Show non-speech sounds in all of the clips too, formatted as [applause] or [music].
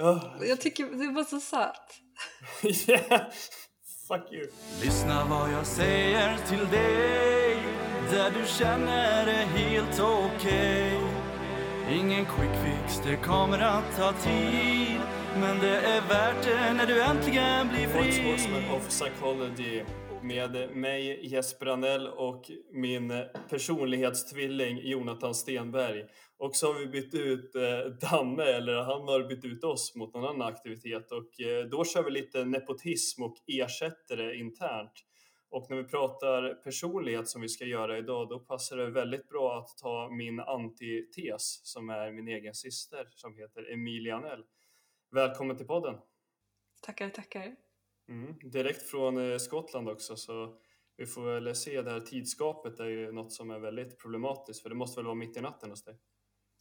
Oh. Jag tycker det var så söt. [laughs] yeah. Fuck you. Lyssna vad jag säger till dig Där du känner det helt okej Ingen quick fix, det kommer att ta tid Men det är värt det när du äntligen blir fri Horseman of Psychology med mig Jesper Anell och min personlighetstvilling Jonathan Stenberg. Och så har vi bytt ut eh, Danne, eller han har bytt ut oss mot någon annan aktivitet och eh, då kör vi lite nepotism och ersätter det internt. Och när vi pratar personlighet som vi ska göra idag, då passar det väldigt bra att ta min antites som är min egen syster som heter Emilia Anell. Välkommen till podden! Tackar, tackar. Mm, direkt från eh, Skottland också, så vi får väl se det här tidsgapet är ju något som är väldigt problematiskt, för det måste väl vara mitt i natten hos dig?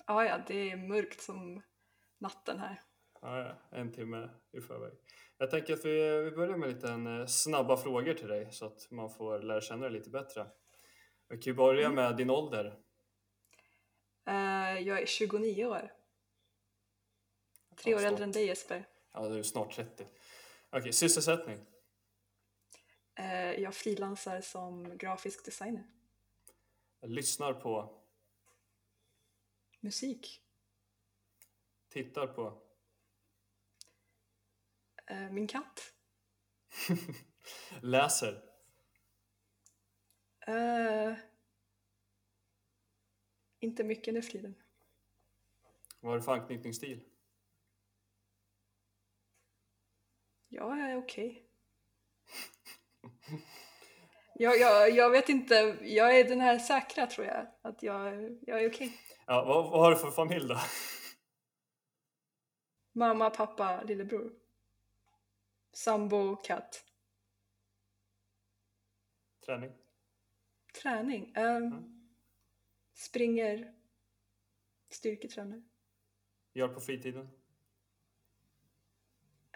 Ja, ja, det är mörkt som natten här. Ja, ja, en timme i förväg. Jag tänker att vi, vi börjar med lite eh, snabba frågor till dig så att man får lära känna dig lite bättre. Vi kan ju börja med din ålder. Eh, jag är 29 år. Tre Ja, år snart. äldre än dig Jesper. Ja, du är snart 30. Okej, sysselsättning. Eh, jag frilansar som grafisk designer. Jag lyssnar på, Musik. tittar på, Eh, min katt. [laughs] läser, Eh, inte mycket nu för tiden. vad har du för anknytningsstil? Jag är okej. Jag, jag, jag vet inte, jag är den här säkra tror jag. Att jag, jag är okej. Ja, vad, vad har du för familj då? Mamma, pappa, lillebror. Sambo, katt. Träning? Träning. ehm, Springer. Styrketränar. Gör på fritiden?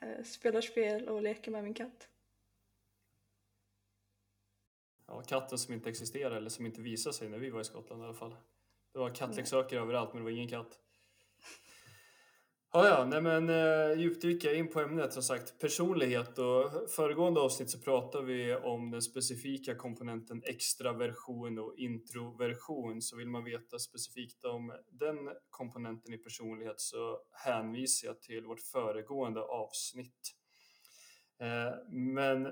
Eh, spelar spel och leker med min katt. Ja, katten som inte existerar eller som inte visade sig när vi var i Skottland i alla fall. Det var kattleksaker överallt men det var ingen katt. Ja, ja, nej men eh, djupdyka in på ämnet. Som sagt personlighet och föregående avsnitt så pratade vi om den specifika komponenten extraversion och introversion. Så vill man veta specifikt om den komponenten i personlighet så hänvisar jag till vårt föregående avsnitt. Eh, men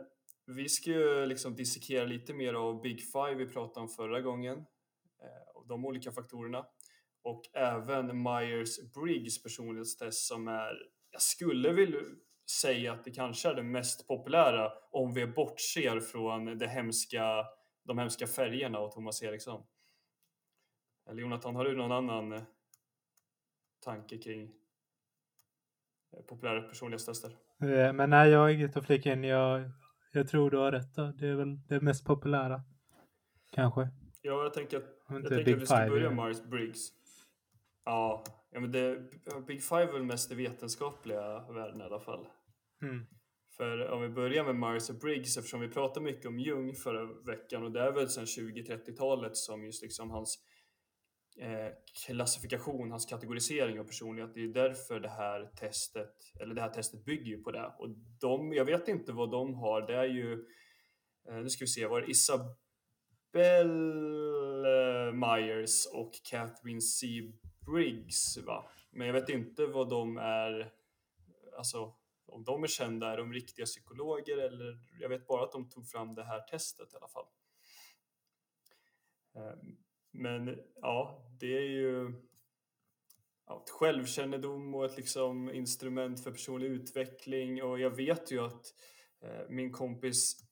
vi ska ju liksom dissekera lite mer av Big Five vi pratade om förra gången eh, och de olika faktorerna och även Myers-Briggs personlighetstest som är, jag skulle vilja säga att det kanske är det mest populära om vi bortser från det hemska, de hemska färgerna och Thomas Eriksson. Eller Jonathan, har du någon annan eh, tanke kring eh, populära personlighetstester? Eh, Men nej, jag har inget att flika in. Jag, jag tror du har rätt. Då. Det är väl det mest populära. Kanske. Ja, jag tänker att, jag tänker att vi ska börja ja. Myers-Briggs. Ja, ja men det, Big Five är väl mest det vetenskapliga världen i alla fall. Mm. För om vi börjar med Myers och Briggs, eftersom vi pratade mycket om Jung förra veckan och det är väl sedan 20-30-talet som just liksom hans eh, klassifikation, hans kategorisering av personlighet, det är därför det här testet, eller det här testet bygger ju på det. Och de, jag vet inte vad de har, det är ju, eh, nu ska vi se, var det Isabelle Myers och Catherine C. Briggs va? Men jag vet inte vad de är, alltså om de är kända, är de riktiga psykologer eller jag vet bara att de tog fram det här testet i alla fall. Ehm, men ja, det är ju ja, ett självkännedom och ett liksom instrument för personlig utveckling och jag vet ju att eh, min kompis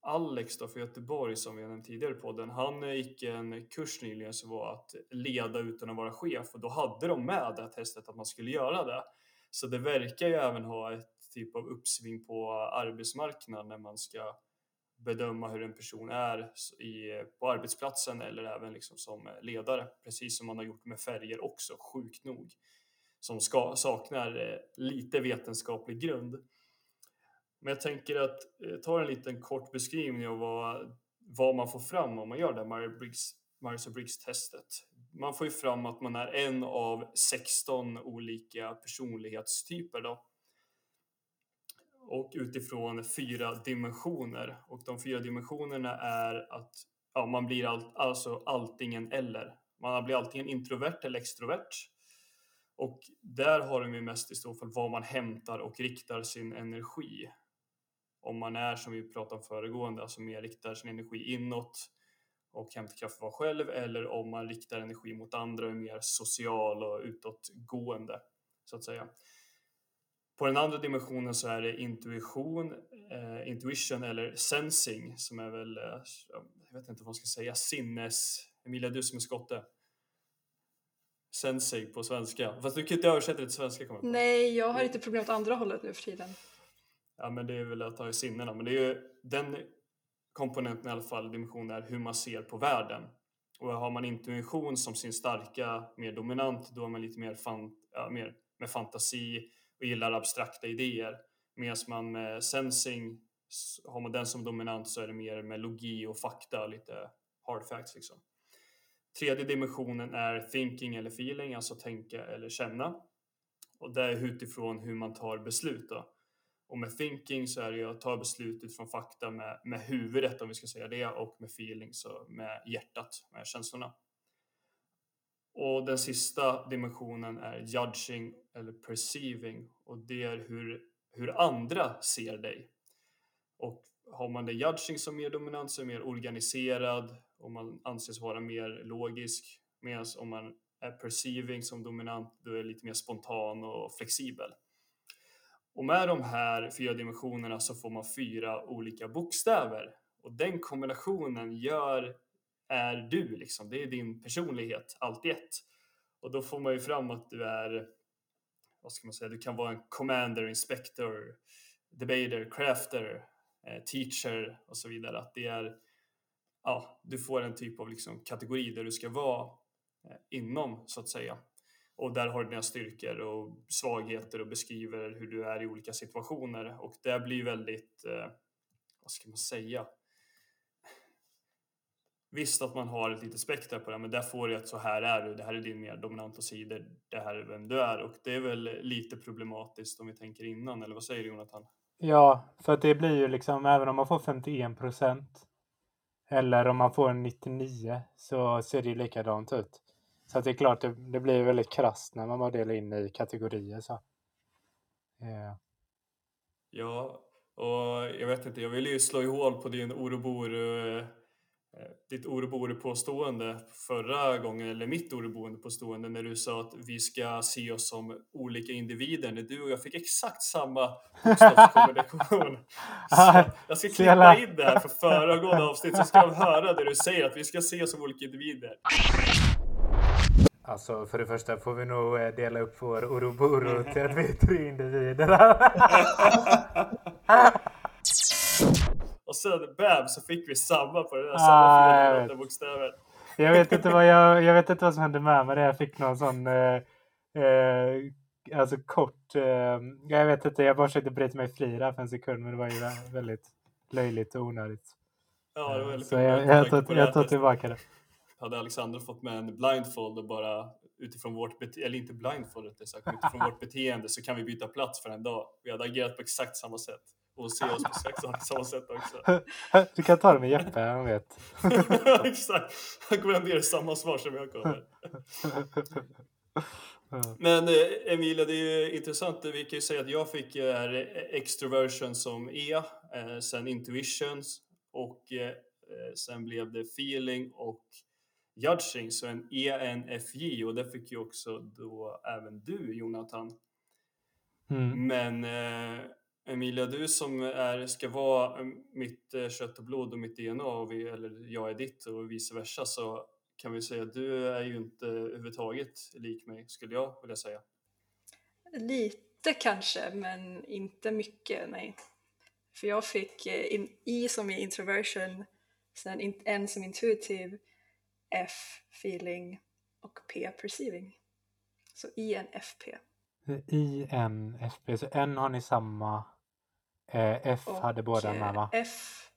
Alex då för Göteborg som vi har nämnt tidigare på den, han gick en kurs nyligen som var att leda utan att vara chef och då hade de med det här testet att man skulle göra det. Så det verkar ju även ha ett typ av uppsving på arbetsmarknaden när man ska bedöma hur en person är i, på arbetsplatsen eller även liksom som ledare, precis som man har gjort med färger också, sjukt nog, som ska, saknar eh, lite vetenskaplig grund. Men jag tänker att eh, ta en liten kort beskrivning av vad, vad man får fram om man gör det här Myers-Briggs Myers-Briggs-testet. man får ju fram att man är en av 16 olika personlighetstyper då. Och utifrån fyra dimensioner. Och de fyra dimensionerna är att ja, man blir all, alltså alltingen eller. Man blir antingen introvert eller extrovert. Och där har de ju mest i så fall var man hämtar och riktar sin energi. Om man är som vi pratade om föregående, alltså mer riktar sin energi inåt och hämtar kraft var själv eller om man riktar energi mot andra och är mer social och utåtgående så att säga. På den andra dimensionen så är det intuition, eh, intuition eller sensing som är väl, eh, jag vet inte vad man ska säga, sinnes... Emilia, du som är skotte. Sensing på svenska. Fast du kan inte översätta det till svenska kommer jag på. Nej, jag har inte problem åt andra hållet nu för tiden. Ja, men det är väl att ha i sinnena. Men det är ju den komponenten i alla fall, dimensionen är hur man ser på världen. Och har man intuition som sin starka, mer dominant, då är man lite mer, fan, ja, mer med fantasi och gillar abstrakta idéer. Medan man med sensing, har man den som dominant så är det mer med logi och fakta, lite hard facts liksom. Tredje dimensionen är thinking eller feeling, alltså tänka eller känna. Och det är utifrån hur man tar beslut då. Och med thinking så är det ju att ta beslut utifrån fakta med, med huvudet om vi ska säga det och med feeling så med hjärtat, med känslorna. Och den sista dimensionen är judging eller perceiving och det är hur, hur andra ser dig. Och har man det judging som mer dominant så är mer organiserad och man anses vara mer logisk. Medan om man är perceiving som dominant då är det lite mer spontan och flexibel. Och med de här fyra dimensionerna så får man fyra olika bokstäver. Och den kombinationen gör, är du liksom, det är din personlighet, allt i ett. Och då får man ju fram att du är, vad ska man säga, du kan vara en commander, inspector, debater, crafter, eh, teacher och så vidare. Att det är, ja, du får en typ av liksom kategori där du ska vara eh, inom så att säga. Och där har du dina styrkor och svagheter och beskriver hur du är i olika situationer. Och det blir väldigt, eh, vad ska man säga? Visst att man har ett litet spektra på det, men där får du att så här är du. Det här är din mer dominanta sidor. Det här är vem du är och det är väl lite problematiskt om vi tänker innan. Eller vad säger du Jonathan? Ja, för att det blir ju liksom även om man får 51 procent eller om man får en 99 så ser det ju likadant ut. Så att det är klart, det, det blir väldigt krasst när man bara delar in i kategorier så. Eh, Ja, och jag vet inte, jag vill ju slå i hål på din Oruboru, eh, ditt Oruboru-påstående förra gången, eller mitt Oruboru-påstående när du sa att vi ska se oss som olika individer, när du och jag fick exakt samma bokstavskombination. [laughs] Jag ska klippa in det här för föregående avsnitt så ska de höra det du säger, att vi ska se oss som olika individer. Alltså för det första får vi nog eh, dela upp vår Oroboro till att vi är tre individer. Och sen bam så fick vi samma på den där Ah, samma jag fyra bokstäver. jag, vet inte vad jag, jag vet inte vad som hände med mig. Jag fick någon sån eh, eh, alltså kort. Eh, jag vet inte, jag bara försökte bryta mig fri där för en sekund men det var ju vä- väldigt löjligt och onödigt. Ja, det var väldigt Så jag, jag, tanke tar, jag tar tillbaka det. Hade Alexander fått med en blindfold och bara utifrån vårt beteende, eller inte blindfold rättare sagt, utifrån vårt beteende så kan vi byta plats för en dag. Vi hade agerat på exakt samma sätt och se oss på exakt samma sätt också. [laughs] Du kan ta det med Jeppe, han vet. [laughs] exakt, han kommer ändå ge samma svar som jag kommer. [laughs] Men eh, Emilia, det är ju intressant. Vi kan ju säga att jag fick eh, här, eh, extroversion som E, eh, sen intuitions och eh, sen blev det feeling och judging, så en E ENFJ och det fick ju också då även du Jonathan. Mm. Men eh, Emilia, du som är, ska vara eh, mitt eh, kött och blod och mitt DNA, och vi, eller jag är ditt och vice versa, så kan vi säga att du är ju inte överhuvudtaget lik mig, skulle jag vilja säga. Lite kanske, men inte mycket, nej. För jag fick eh, in, I som i introversion, sen in, N som intuitive, F feeling och P perceiving. Så INFP. INFP, så N har ni samma. Eh, F Och, hade båda eh, med va? F,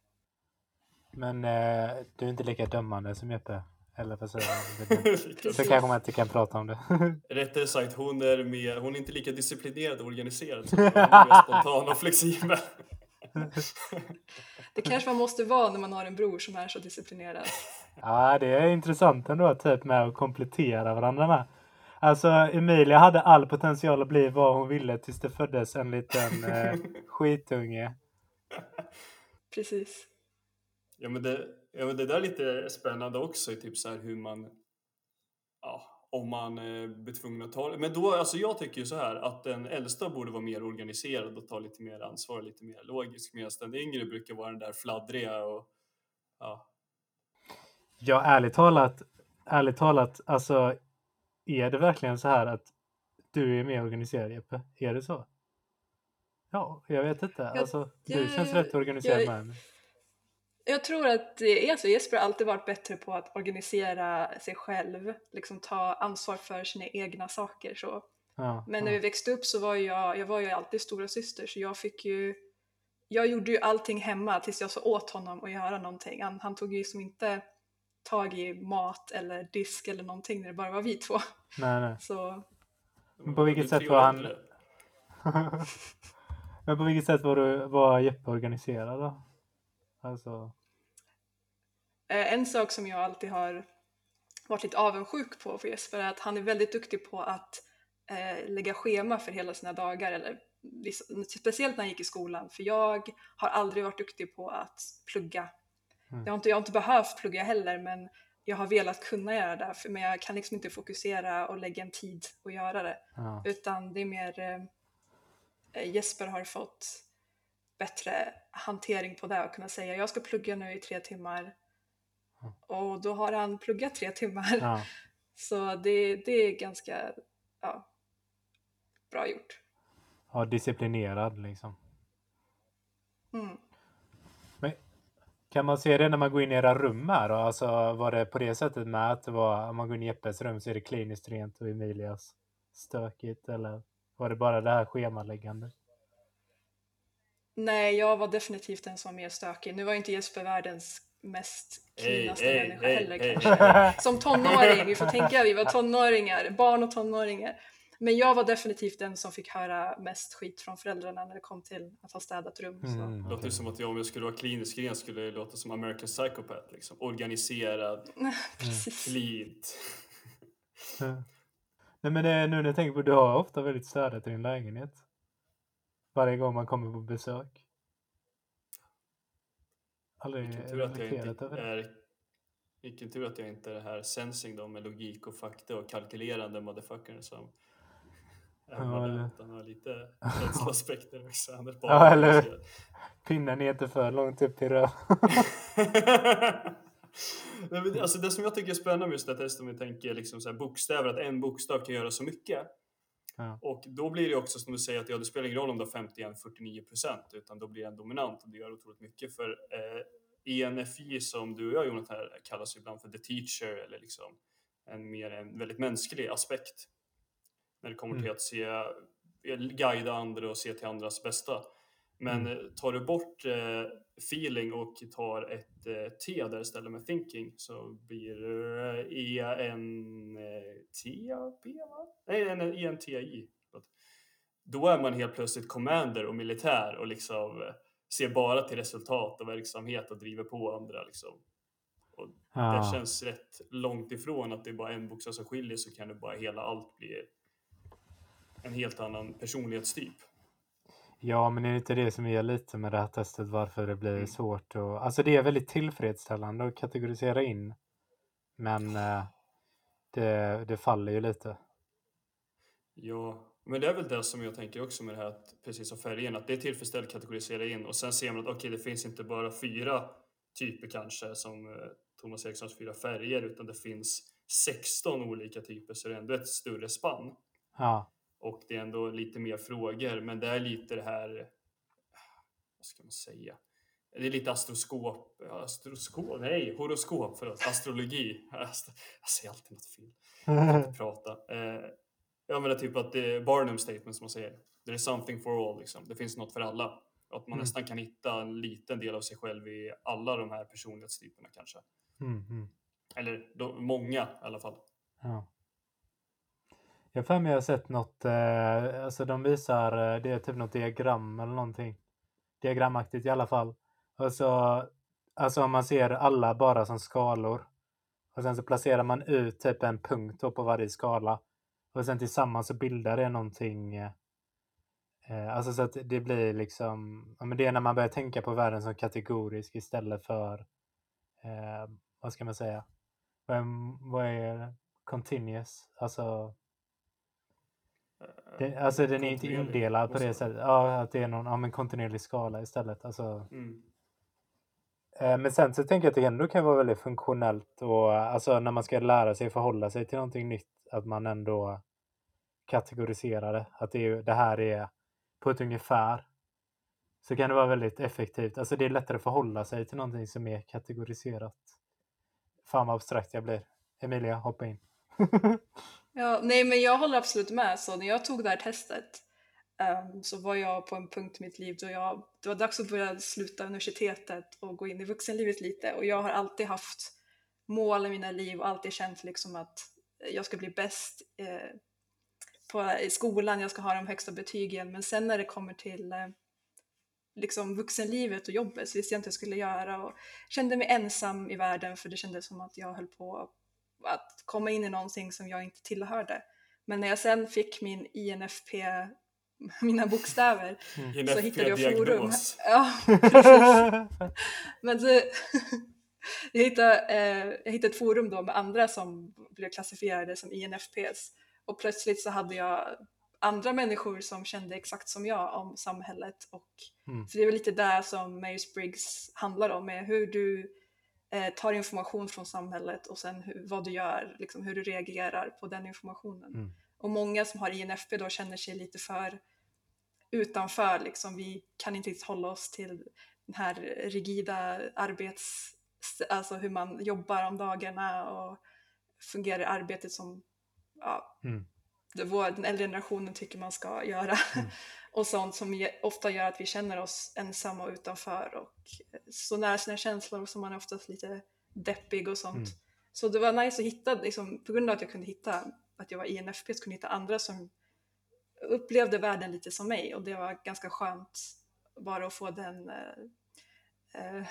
Men eh, du är inte lika dömande som Jeppe? Eller vad säger man? [laughs] Så kanske man inte kan prata om det. [laughs] Rättare sagt, hon är, mer, hon är inte lika disciplinerad och organiserad. som. [laughs] Hon är mer spontan och flexibel. Det kanske man måste vara när man har en bror som är så disciplinerad. [laughs] Ja, det är intressant ändå typ med att komplettera varandra med. Alltså Emilia hade all potential att bli vad hon ville tills det föddes en liten eh, [laughs] skitunge. Precis. Ja men, det, ja men det där är lite spännande också, typ så här hur man, ja, om man eh, blir tvungen att ta det. Men då, alltså jag tycker ju så här att den äldsta borde vara mer organiserad och ta lite mer ansvar, lite mer logisk, medan den yngre brukar vara den där fladdriga och ja. Ja, ärligt talat, ärligt talat, alltså är det verkligen så här att du är mer organiserad Jeppe? Är det så? Ja, jag vet inte. Alltså, du jag- känns rätt organiserad jag- med. Jag tror att det är så. Jesper har alltid varit bättre på att organisera sig själv, liksom ta ansvar för sina egna saker. Så. Ja, Men när ja. vi växte upp så var jag, jag var ju alltid stora syster så jag fick ju jag gjorde ju allting hemma tills jag sa åt honom att göra någonting. Han, han tog ju som inte tag i mat eller disk eller någonting när det bara var vi två. Nej, nej. Så Men på vilket sätt var han-. [laughs] Men på vilket sätt var, du, var Jeppe organiserad då? Alltså, Eh, En sak som jag alltid har varit lite avundsjuk på för Jesper är att han är väldigt duktig på att eh, lägga schema för hela sina dagar. Eller, speciellt när han gick i skolan, för jag har aldrig varit duktig på att plugga. Mm. Jag, har inte, jag har inte behövt plugga heller, men jag har velat kunna göra det, för, men jag kan liksom inte fokusera och lägga en tid och göra det. ja. Utan det är mer eh, Jesper har fått bättre hantering på det och kunna säga jag ska plugga nu i tre timmar. Och då har han pluggat tre timmar. ja. [laughs] Så det, det är ganska ja, bra gjort. ja, disciplinerad liksom. Mm. Kan man se det när man går in i era rum här då? Alltså var det på det sättet med att det var, om man går in i Jeppes rum så är det kliniskt rent och Emilias stökigt eller var det bara det här schemaläggande? Nej, jag var definitivt den som var mer stökig. Nu var inte Jesper världens mest cleanaste hej, människa hej, heller hej. kanske. Som tonåring, vi får tänka, vi var tonåringar, barn och tonåringar. Men jag var definitivt den som fick höra mest skit från föräldrarna när det kom till att ha städat rum. Så. Mm, Låter som att jag om jag skulle vara klinisk ren skulle det låta som American Psychopath. Liksom. Organiserad, [laughs] Precis. cleant. [laughs] Nej men det, nu när jag tänker på du har ofta väldigt städat i din lägenhet. Varje gång man kommer på besök. Aldrig Vilken tur att jag inte är vilken tur att jag inte är det här sensing då med logik och fakta och kalkylerande motherfuckern som Ja, eller- utan har lite känsloaspekter också. [laughs] Han är bara Ja, eller-. Pinnen är inte för långt upp till röv. [laughs] Nej, men det- alltså det som jag tycker är spännande med just det här testet, om vi tänker liksom så bokstäver, att en bokstav kan göra så mycket. Ja. Och då blir det också som du säger att ja, det spelar ingen roll om du har 51-49 procent, utan då blir den dominant och det gör otroligt mycket. För eh, ENFI som du och jag Jonathan här kallas ibland för the teacher eller liksom en mer en väldigt mänsklig aspekt. När det kommer till Mm. att se, guida andra och se till andras bästa. Men Mm. eh, tar du bort eh, feeling och tar ett eh, T där istället med thinking så blir det E-N-T-B va? Nej, en E-N-T-I. Förlåt. Då är man helt plötsligt commander och militär och liksom ser bara till resultat och verksamhet och driver på andra liksom. Och det Ja. känns rätt långt ifrån att det är bara en bokstav som skiljer så kan det bara hela allt bli en helt annan personlighetstyp. Ja, men är det inte det som är lite med det här testet varför det blir Mm. svårt? Och, alltså det är väldigt tillfredsställande att kategorisera in. Men eh, det, det faller ju lite. Ja, men det är väl det som jag tänker också med det här, att, precis som färgen, att det är tillfredsställt att kategorisera in och sen ser man att okej, det finns inte bara fyra typer kanske som eh, Thomas Erikssons fyra färger, utan det finns 16 olika typer, så det är ändå ett större spann. Ja, Och det är ändå lite mer frågor, men det är lite det här, vad ska man säga? Det är lite astroskop, astroskop, nej, horoskop, förlåt, astrologi. [laughs] Ast- Jag säger alltid något fel inte prata. Eh, jag menar typ att det är Barnum statement som man säger. There is something for all, liksom. Det finns något för alla. Att man Mm. nästan kan hitta en liten del av sig själv i alla de här personlighetstyperna kanske. mm, mm. Eller de, många i alla fall. Ja. Jag har för mig jag har sett något, eh, alltså de visar, eh, det är typ något diagram eller någonting. Diagramaktigt i alla fall. Och så, alltså man ser alla bara som skalor. Och sen så placerar man ut typ en punkt då på varje skala. Och sen tillsammans så bildar det någonting. Eh, eh, alltså så att det blir liksom, ja men det är när man börjar tänka på världen som kategorisk istället för, eh, vad ska man säga? Vad är, vad är continuous? Alltså, det, alltså den är inte indelad på det sättet. Ja, att det är någon ja, men kontinuerlig skala istället. Alltså, Mm. Eh, Men sen så tänker jag att det ändå kan vara väldigt funktionellt och alltså när man ska lära sig förhålla sig till någonting nytt att man ändå kategoriserar det. Att det, är, det här är på ett ungefär. Så kan det vara väldigt effektivt. Alltså det är lättare att förhålla sig till någonting som är kategoriserat. Fan vad abstrakt jag blir. Emilia, hoppa in. [laughs] Ja, nej men jag håller absolut med. Så när jag tog det här testet um, så var jag på en punkt i mitt liv då jag, det var dags att börja sluta universitetet och gå in i vuxenlivet lite. Och jag har alltid haft mål i mina liv och alltid känt liksom att jag ska bli bäst eh, på, i skolan, jag ska ha de högsta betygen. Men sen när det kommer till eh, liksom vuxenlivet och jobbet så visste jag inte vad jag skulle göra och kände mig ensam i världen för det kändes som att jag höll på att komma in i någonting som jag inte tillhörde. Men när jag sen fick min INFP, [laughs] mina bokstäver, så hittade jag forum. [laughs] Ja. Men så, [laughs] jag, hittade, eh, jag hittade ett forum då med andra som blev klassifierade som INFPs och plötsligt så hade jag andra människor som kände exakt som jag om samhället och Mm. så det är väl lite där som Myers-Briggs handlar om, är hur du eh, tar information från samhället och sen hur, vad du gör, liksom hur du reagerar på den informationen. Mm. Och många som har INFP då känner sig lite för utanför, liksom. vi kan inte riktigt hålla oss till den här rigida arbets... Alltså hur man jobbar om dagarna och fungerar arbetet som ja, Mm. vår, den äldre generationen tycker man ska göra. Mm. [laughs] och sånt som ofta gör att vi känner oss ensamma och utanför och eh, så nära sina känslor som man är oftast lite deppig och sånt. Mm. Så det var nice att hitta, liksom, på grund av att jag kunde hitta, att jag var INFP, så kunde jag hitta andra som upplevde världen lite som mig och det var ganska skönt bara att få den, eh, eh,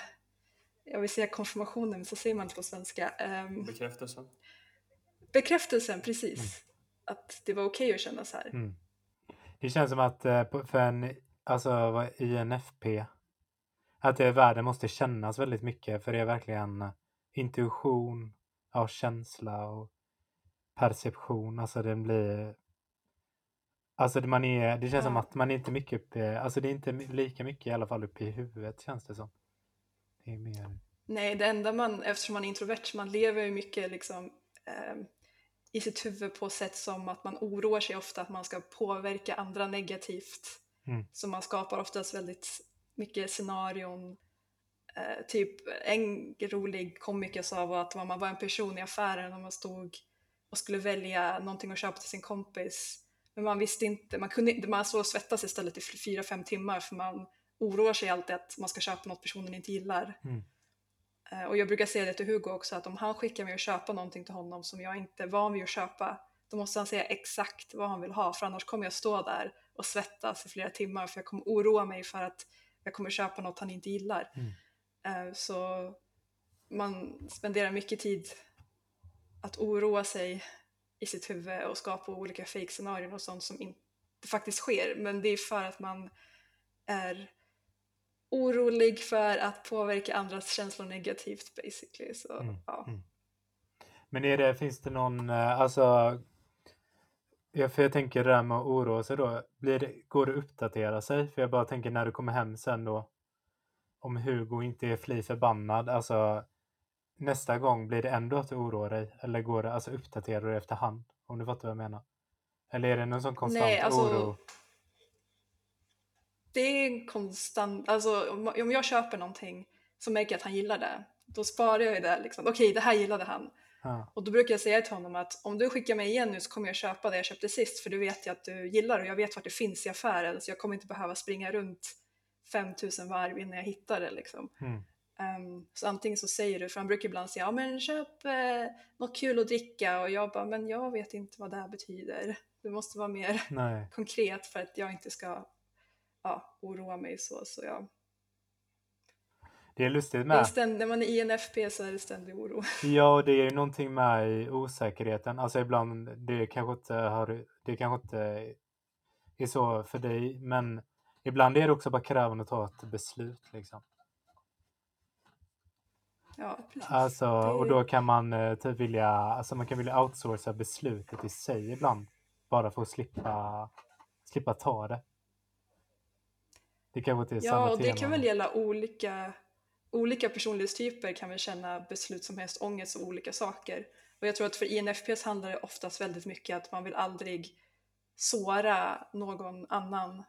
jag vill säga konfirmationen, men så säger man inte på svenska. Ehm, Bekräftelsen. bekräftelsen, precis. Att det var okej att känna så här. Mm. Det känns som att eh, för en alltså, INFP att det världen måste kännas väldigt mycket för det är verkligen eh, intuition, ja, känsla och perception. Alltså den blir Alltså man är, det känns som Ja. att man är inte mycket uppe, alltså det är inte lika mycket i alla fall uppe i huvudet känns det som. Det är mer, Nej, det enda man, eftersom man är introvert, man lever ju mycket liksom ehm, i sitt huvud på sätt som att man oroar sig ofta att man ska påverka andra negativt. Mm. Så man skapar oftast väldigt mycket scenarion. Eh, typ en rolig komiker sa var att man var en person i affären och man stod och skulle välja någonting att köpa till sin kompis men man visste inte, man, kunde, man stod och svettas istället i fyra, fem timmar för man oroar sig alltid att man ska köpa något personen inte gillar. Mm. Eh, Och jag brukar säga det till Hugo också att om han skickar mig att köpa någonting till honom som jag inte är van vid att köpa då måste han säga exakt vad han vill ha för annars kommer jag stå där och svettas i flera timmar för jag kommer oroa mig för att jag kommer köpa något han inte gillar. Mm. Eh, Så man spenderar mycket tid att oroa sig i sitt huvud och skapa olika fake-scenarion och sånt som inte faktiskt sker. Men det är för att man är orolig för att påverka andras känslor negativt basically. Så, Mm, ja. mm. Men är det, finns det någon, eh, alltså, för jag tänker det där med att oroa sig då, blir det, går det att uppdatera sig? För jag bara tänker när du kommer hem sen då, om Hugo inte är fly förbannad, alltså nästa gång blir det ändå att du oroar dig? Eller går det, alltså uppdaterar du efterhand? Om du fattar vad jag menar? Eller är det någon sån konstant Nej, alltså, oro? Det är en konstant, alltså om jag köper någonting så märker jag att han gillar det. Då sparar jag ju det liksom. Okej, det här gillade han. Ja, Och då brukar jag säga till honom att om du skickar mig igen nu så kommer jag köpa det jag köpte sist för du vet jag att du gillar och jag vet vart det finns i affären så jag kommer inte behöva springa runt 5000 varv innan jag hittar det liksom. mm, Um, så antingen så säger du, för han brukar ibland säga ja men köp eh, något kul att dricka och jag bara men jag vet inte vad det här betyder. Det måste vara mer Nej. [laughs] konkret för att jag inte ska ja, oroa mig så. så jag, Det är lustigt med. ständ, när man är INFP så är det ständig oro. [laughs] Ja, och det är ju någonting med osäkerheten. Alltså ibland, det kanske inte har, det kanske inte är så för dig, men ibland är det också bara krävande att ta ett beslut liksom. Ja, precis. Alltså, och då kan man eh, typ vilja, alltså man kan vilja outsourca beslutet i sig ibland. Bara för att slippa, slippa ta det. Det inte är samma Ja, och det tema. kan väl gälla olika, olika personlighetstyper kan väl känna beslutsamhetsångest och olika saker. Och jag tror att för INFPs handlar det oftast väldigt mycket att man vill aldrig såra någon annan.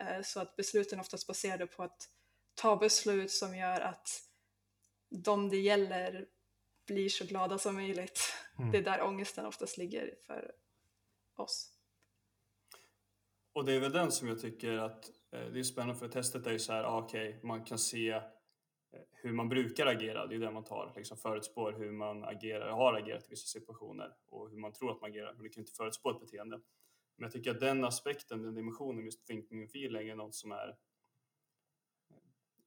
Eh, Så att besluten oftast baserade på att ta beslut som gör att de det gäller blir så glada som möjligt. Mm. Det är där ångesten oftast ligger för oss. Och det är väl den som jag tycker att Eh, det är spännande för testet är ju så här, ah, okej, man kan se eh, hur man brukar agera, det är ju det man tar, liksom förutspår hur man agerar, har agerat i vissa situationer och hur man tror att man agerar, men du kan inte förutspå ett beteende. Men jag tycker att den aspekten, den dimensionen, just thinking and feeling är något som är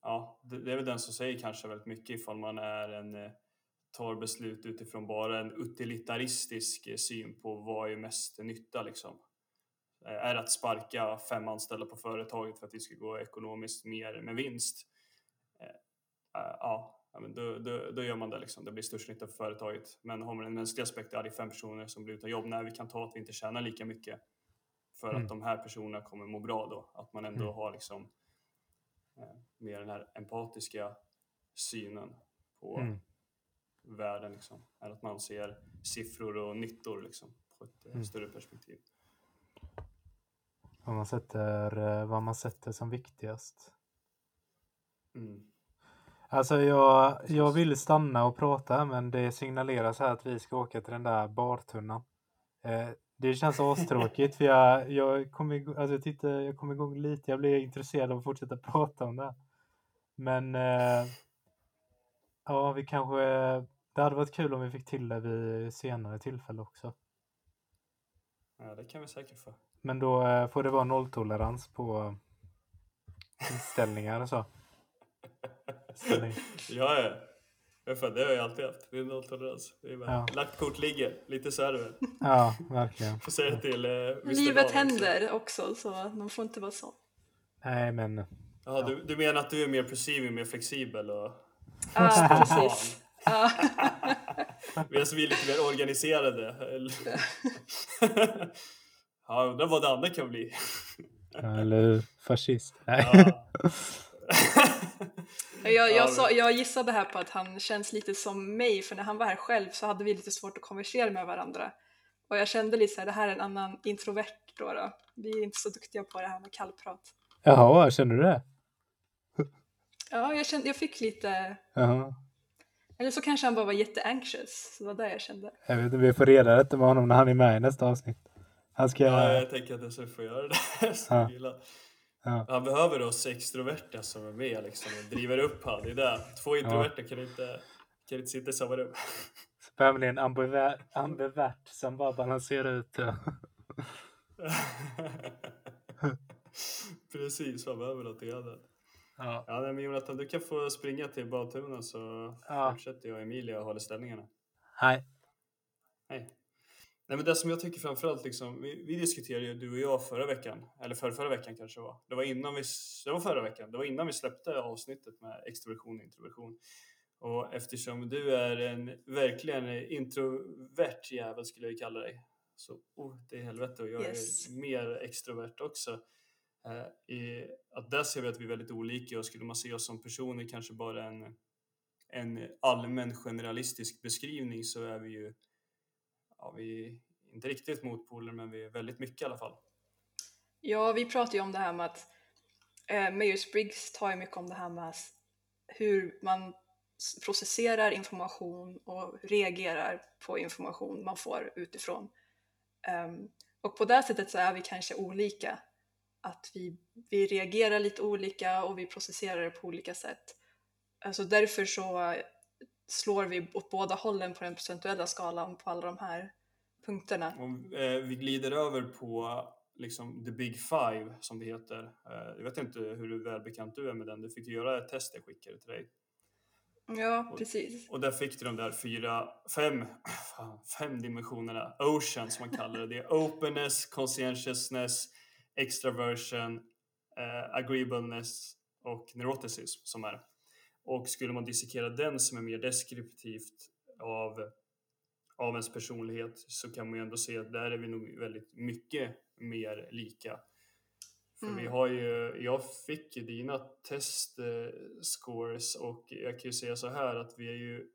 Ja, det, är väl den som säger kanske väldigt mycket ifall man är en eh, tar beslut utifrån bara en utilitaristisk syn på vad är mest nytta liksom. Eh, Är att sparka fem anställda på företaget för att vi ska gå ekonomiskt mer med vinst? Eh, eh, Ja, då, då, då gör man det liksom. Det blir störst nytta för företaget. Men har man en mänsklig aspekt, ja, det är fem personer som blir utan jobb. Nej, vi kan ta att vi inte tjänar lika mycket för Mm. att de här personerna kommer må bra då. Att man ändå Mm. har liksom mer den här empatiska synen på Mm. världen liksom. Än att man ser siffror och nyttor liksom på ett Mm. större perspektiv. Vad man sätter, eh, vad man sätter som viktigast. Mm. Alltså jag, jag vill stanna och prata men det signaleras här att vi ska åka till den där bartunnan. Eh, det känns astråkigt [laughs] för jag, jag, kom igång, alltså jag, tittade, jag kom igång lite, jag blev intresserad av att fortsätta prata om det. Men eh, ja, vi kanske, det hade varit kul om vi fick till det vid senare tillfälle också. Ja, det kan vi säkert få. Men då eh, får det vara nolltolerans på inställningar och så. [laughs] Ja, ja. Fan, Det har jag alltid haft. Det är nolltolerans. Det är bara, Ja. Lagt kort ligger. Lite så är det väl. Ja, verkligen. Får säga till eh. Livet händer också så man får inte vara så. Nej, men Ja, du, du menar att du är mer perceiving, mer flexibel och... Ja, precis. Ja. [laughs] Medan vi är lite mer organiserade. [laughs] ja, undrar vad det andra kan bli. Ja, eller hur? Fascist. Nej. Ja. Jag, Ja, jag, sa, jag gissade här på att han känns lite som mig, för när han var här själv så hade vi lite svårt att konversera med varandra. Och jag kände lite såhär, det här är en annan introvert då, då. Vi är inte så duktiga på det här med kallprat. Jaha, känner du det? Ja, jag, kände, jag fick lite, Jaha. eller så kanske han bara var jätteanxious, så det var det jag kände. Jag vet inte, vi får reda detta med honom när han är med i nästa avsnitt. Han ska... ja, jag tänker att jag ska få göra det. [laughs] Ja. Ja. Han behöver oss extroverta som är med liksom, och driver upp han. Det är det. Två introverta kan inte, kan inte sitta i samma rum. [laughs] Så behöver ni en ambivert, ambivert som bara balanserar ut det. [laughs] Precis, man behöver något annat. Ja. Ja, men Jonathan, du kan få springa till badtunnan så Ja. fortsätter jag och Emilia och håller ställningarna. Nej. Hej. Nej, men det som jag tycker framförallt, liksom, vi, vi diskuterade ju du och jag förra veckan, eller förra, förra veckan kanske det var. Det var innan vi, det var förra veckan, det var innan vi släppte avsnittet med extroversion och introversion. Och eftersom du är en verkligen introvert jävel skulle jag kalla dig. Så oh, det är helvete och jag Yes. är mer extrovert också. Eh, i, att där ser vi att vi är väldigt olika och skulle man se oss som personer kanske bara en, en allmän generalistisk beskrivning så är vi ju ja, vi är inte riktigt motpoler men vi är väldigt mycket i alla fall. Ja, vi pratar ju om det här med att eh, Myers-Briggs tar ju mycket om det här med hur man processerar information och reagerar på information man får utifrån. Um, och på det sättet så är vi kanske olika. Att vi, vi reagerar lite olika och vi processerar det på olika sätt. Alltså därför så slår vi åt båda hållen på den procentuella skalan på alla de här punkterna. Om eh, vi glider över på liksom the big five som det heter. Eh, jag vet inte hur välbekant du är med den. Du fick göra ett test jag skickade till dig. Ja, precis. Och där fick du de där fyra, fem, fem dimensionerna, ocean som man kallar det. Det är openness, conscientiousness, extraversion, eh, agreeableness och neuroticism som är. Och skulle man dissekera den som är mer deskriptivt av, av ens personlighet så kan man ju ändå se att där är vi nog väldigt mycket mer lika. För vi Mm. har ju, jag fick ju dina testscores och jag kan ju säga så här att vi är ju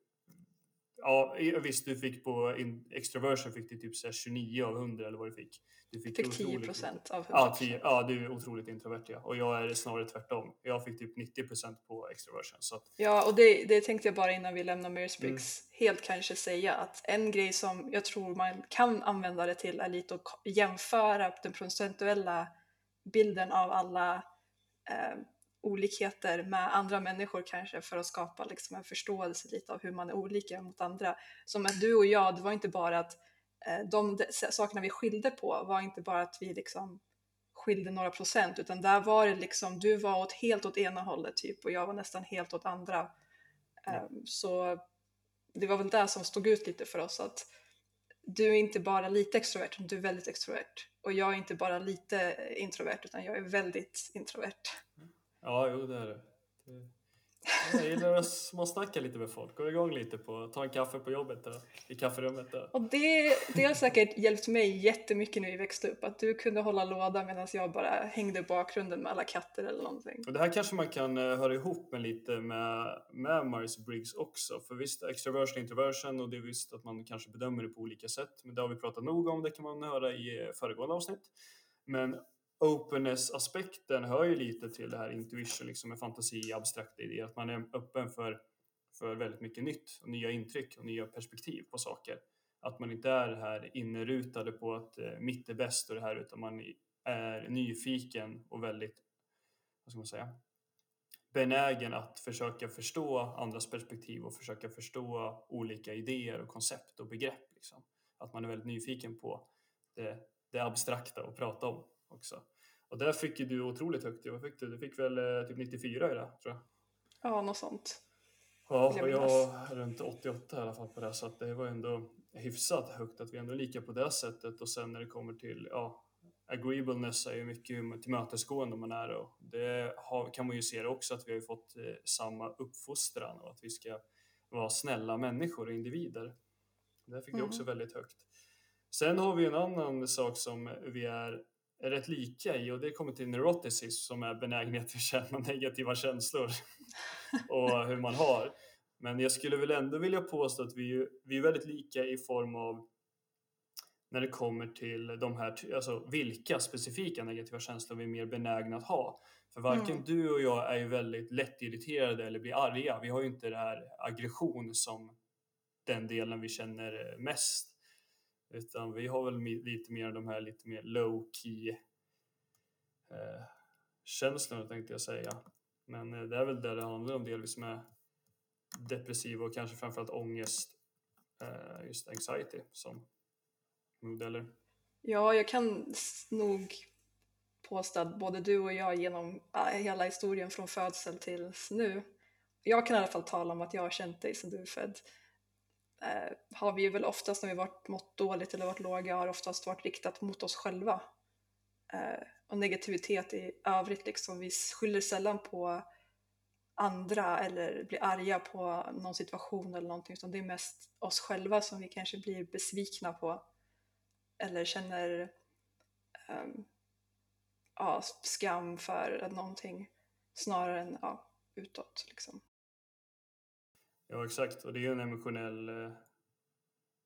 Ja visst, du fick på in, extraversion fick du typ så här 29 av 100 eller vad du fick. Du Fick 10 otroligt lite. procent av 100%. Ja, 10, ja, du är otroligt introvert ja. Och jag är snarare tvärtom. Jag fick typ 90% på extraversion. Så Ja, och det, det tänkte jag bara innan vi lämnar Myers-Briggs Mm. helt kanske säga att en grej som jag tror man kan använda det till är lite att jämföra den procentuella bilden av alla eh, olikheter med andra människor kanske för att skapa liksom en förståelse lite av hur man är olika mot andra. Som att du och jag, det var inte bara att eh, de sakerna vi skilde på var inte bara att vi liksom skilde några procent utan där var det liksom, du var åt helt åt ena hållet typ och jag var nästan helt åt andra. Ja. Ehm, Så det var väl det som stod ut lite för oss att du är inte bara lite extrovert, utan du är väldigt extrovert. Och jag är inte bara lite introvert, utan jag är väldigt introvert. Ja, jo det är det. det jag gillar att småsnacka lite med folk, gå igång lite på, ta en kaffe på jobbet där, i kafferummet där. Och det, det har säkert hjälpt mig jättemycket när vi växte upp, att du kunde hålla låda medan jag bara hängde i bakgrunden med alla katter eller någonting. Och det här kanske man kan eh, höra ihop med lite med, med Myers-Briggs också. För visst, extraversion, introversion och det är visst att man kanske bedömer det på olika sätt. Men det har vi pratat nog om, det kan man höra i eh, föregående avsnitt. Men openness-aspekten hör ju lite till det här intuition, liksom med fantasi, abstrakta idéer. Att man är öppen för, för väldigt mycket nytt och nya intryck och nya perspektiv på saker. Att man inte är här innerutade på att eh, mitt är bäst och det här, utan man är nyfiken och väldigt vad ska man säga, benägen att försöka förstå andras perspektiv och försöka förstå olika idéer och koncept och begrepp. Liksom. Att man är väldigt nyfiken på det, det abstrakta att prata om också. Och där fick ju du otroligt högt. Vad fick du? Du fick väl eh, typ 94 i det, tror jag. Ja, något sånt. Ja, och jag är runt 88 i alla fall på det, så att det var ändå hyfsat högt att vi ändå är lika på det sättet. Och sen när det kommer till, ja, agreeableness är ju mycket hur tillmötesgående man är och det har, kan man ju se det också att vi har ju fått eh, samma uppfostran och att vi ska vara snälla människor och individer. Det fick vi också väldigt högt. Sen har vi en annan sak som vi är är rätt lika i och det kommer till neuroticism som är benägenhet att känna [laughs] negativa känslor [laughs] och hur man har. Men jag skulle väl ändå vilja påstå att vi, vi är väldigt lika i form av när det kommer till de här, alltså vilka specifika negativa känslor vi är mer benägna att ha. För varken Mm. du och jag är ju väldigt lättirriterade eller blir arga. Vi har ju inte det här aggression som den delen vi känner mest. Utan vi har väl lite mer de här lite mer low key eh, känslorna tänkte jag säga. Men eh, det är väl där det handlar om delvis med depressiva och kanske framförallt ångest, eh, just anxiety som modeller. Ja, jag kan nog påstå att både du och jag genom eh, hela historien från födsel tills nu, jag kan i alla fall tala om att jag har känt dig sedan du är född, eh, har vi ju väl oftast när vi varit mått dåligt eller varit låga har oftast varit riktat mot oss själva. Eh, och negativitet i övrigt liksom, vi skyller sällan på andra eller blir arga på någon situation eller någonting utan det är mest oss själva som vi kanske blir besvikna på eller känner um, ja, skam för någonting snarare än ja, utåt. Liksom. Ja, exakt. Och det är ju en emotionell eh,